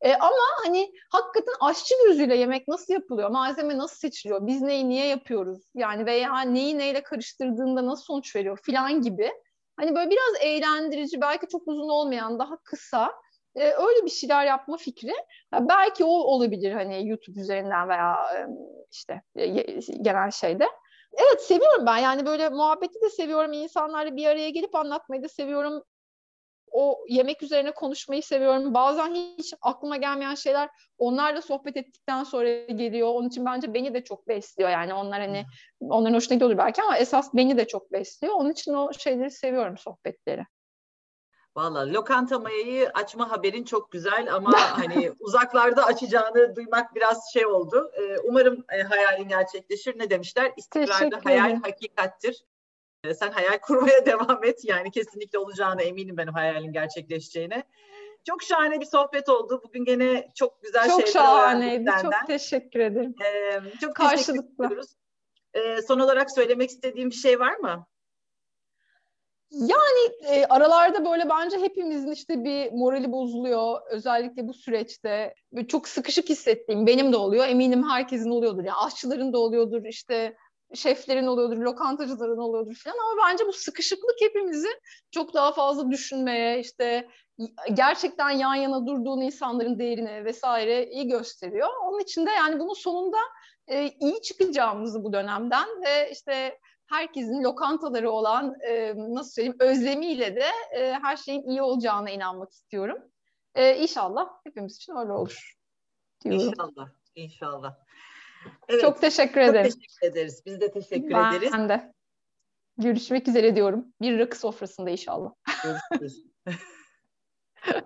E, ama hani hakikaten aşçı gözüyle yemek nasıl yapılıyor? Malzeme nasıl seçiliyor? Biz neyi niye yapıyoruz? Yani veya neyi neyle karıştırdığında nasıl sonuç veriyor filan gibi. Hani böyle biraz eğlendirici, belki çok uzun olmayan, daha kısa e, öyle bir şeyler yapma fikri. Yani belki o olabilir hani YouTube üzerinden veya e, işte e, genel şeyde. Evet seviyorum ben yani böyle muhabbeti de seviyorum. insanlarla bir araya gelip anlatmayı da seviyorum. O yemek üzerine konuşmayı seviyorum. Bazen hiç aklıma gelmeyen şeyler onlarla sohbet ettikten sonra geliyor. Onun için bence beni de çok besliyor. Yani onlar hani onların hoşuna gidiyor belki ama esas beni de çok besliyor. Onun için o şeyleri seviyorum sohbetleri. Valla lokanta mayayı açma haberin çok güzel ama hani uzaklarda açacağını duymak biraz şey oldu. Ee, umarım e, hayalin gerçekleşir. Ne demişler? İstikrarda hayal hakikattir. Ee, sen hayal kurmaya devam et. Yani kesinlikle olacağına eminim ben hayalin gerçekleşeceğine. Çok şahane bir sohbet oldu. Bugün gene çok güzel çok şeyler şahaneydi. Çok teşekkür ederim. Ee, çok Karşılıklı. teşekkür ediyoruz. Ee, son olarak söylemek istediğim bir şey var mı? Yani e, aralarda böyle bence hepimizin işte bir morali bozuluyor. Özellikle bu süreçte böyle çok sıkışık hissettiğim benim de oluyor. Eminim herkesin oluyordur. Yani aşçıların da oluyordur işte şeflerin oluyordur, lokantacıların oluyordur falan ama bence bu sıkışıklık hepimizi çok daha fazla düşünmeye, işte gerçekten yan yana durduğun insanların değerini vesaire iyi gösteriyor. Onun için de yani bunun sonunda e, iyi çıkacağımızı bu dönemden ve işte herkesin lokantaları olan e, nasıl söyleyeyim özlemiyle de e, her şeyin iyi olacağına inanmak istiyorum. E, inşallah hepimiz için öyle olur. Diyorum. İnşallah, inşallah. Evet, çok teşekkür çok ederim. teşekkür ederiz. Biz de teşekkür ben ederiz. Ben de. Görüşmek üzere diyorum. Bir rakı sofrasında inşallah. Görüşürüz.